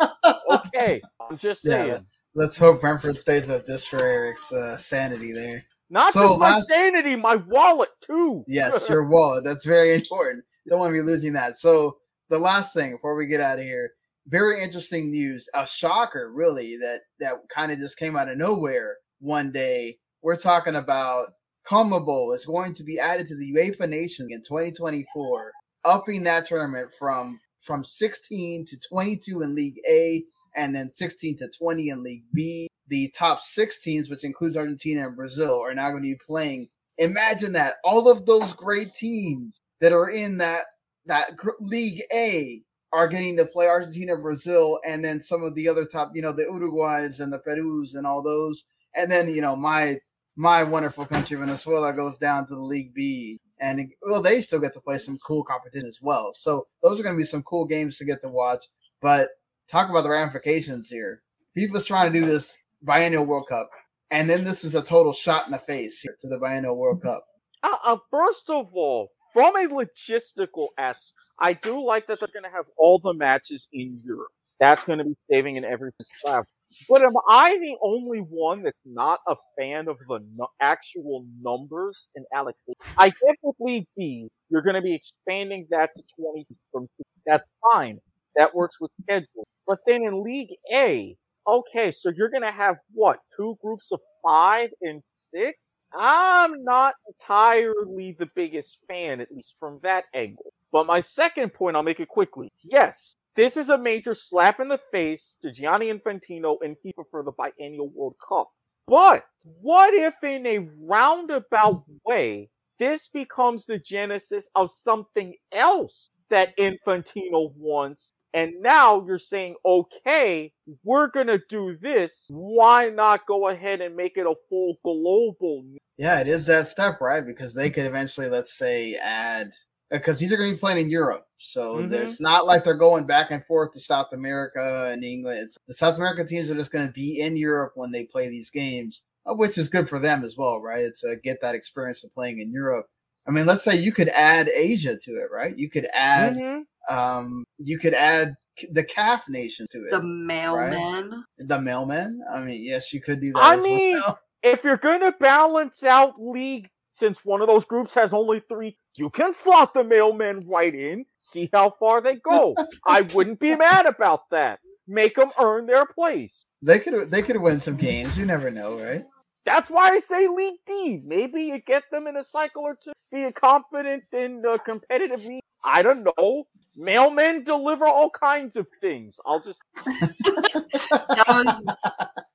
okay. I'm just saying. Yeah, let's hope Brentford stays up just for Erik's uh, sanity there. Not so just last... my sanity, my wallet too. yes, your wallet. That's very important. Don't want to be losing that. So the last thing before we get out of here, very interesting news. A shocker, really, that that kind of just came out of nowhere one day. We're talking about CONMEBOL is going to be added to the UEFA Nation in 2024, upping that tournament from from 16 to 22 in League A and then 16 to 20 in League B. The top six teams, which includes Argentina and Brazil, are now going to be playing. Imagine that all of those great teams that are in that that League A are getting to play Argentina, Brazil, and then some of the other top, you know, the Uruguays and the Perus and all those. And then, you know, my my wonderful country, Venezuela, goes down to the League B. And well, they still get to play some cool competition as well. So those are going to be some cool games to get to watch. But talk about the ramifications here. FIFA's trying to do this biennial World Cup, and then this is a total shot in the face here to the biennial World Cup. Uh, uh, first of all, from a logistical aspect, I do like that they're going to have all the matches in Europe. That's going to be saving in everything travel. But am I the only one that's not a fan of the no- actual numbers and allocation? I get with League B, you're going to be expanding that to 20 from That's fine. That works with schedule. But then in League A, okay, so you're going to have what? Two groups of five and six? I'm not entirely the biggest fan, at least from that angle. But my second point, I'll make it quickly. Yes, this is a major slap in the face to Gianni Infantino and FIFA for the biennial World Cup. But what if in a roundabout way, this becomes the genesis of something else that Infantino wants? And now you're saying, okay, we're going to do this. Why not go ahead and make it a full global? Yeah, it is that step, right? Because they could eventually, let's say, add because these are going to be playing in Europe. So mm-hmm. there's not like they're going back and forth to South America and England. It's, the South American teams are just going to be in Europe when they play these games, uh, which is good for them as well, right? It's uh, get that experience of playing in Europe. I mean, let's say you could add Asia to it, right? You could add, mm-hmm. um, you could add the CAF nation to it. The mailman. Right? The mailman. I mean, yes, you could do that. I mean, well. if you're going to balance out league since one of those groups has only three, you can slot the mailmen right in, see how far they go. I wouldn't be mad about that. Make them earn their place. They could they could win some games. You never know, right? That's why I say League D. Maybe you get them in a cycle or two, be confident in the uh, competitive league. I don't know. Mailmen deliver all kinds of things. I'll just. that was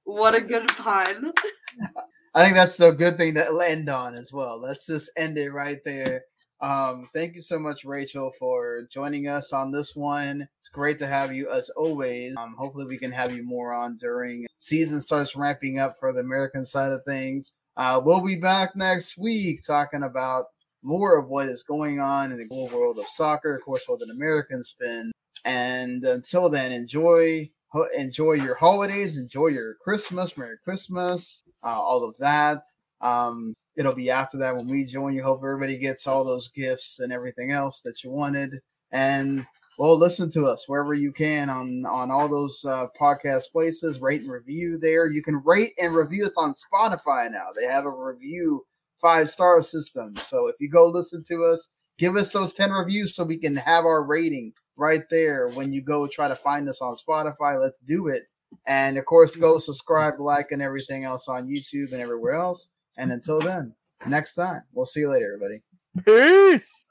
what a good pun. I think that's the good thing to end on as well. Let's just end it right there. Um, thank you so much, Rachael, for joining us on this one. It's great to have you as always. Um, hopefully, we can have you more on during season starts ramping up for the American side of things. Uh, we'll be back next week talking about more of what is going on in the global world of soccer, of course, with an American spin. And until then, enjoy enjoy your holidays, enjoy your Christmas, Merry Christmas, uh, all of that. Um, it'll be after that when we join you. Hope everybody gets all those gifts and everything else that you wanted. And well, listen to us wherever you can on on all those uh, podcast places. Rate and review there. You can rate and review us on Spotify now. They have a review five star system. So if you go listen to us, give us those ten reviews so we can have our rating right there when you go try to find us on Spotify. Let's do it. And of course, go mm-hmm. subscribe, like, and everything else on YouTube and everywhere else. And until then, next time, we'll see you later, everybody. Peace.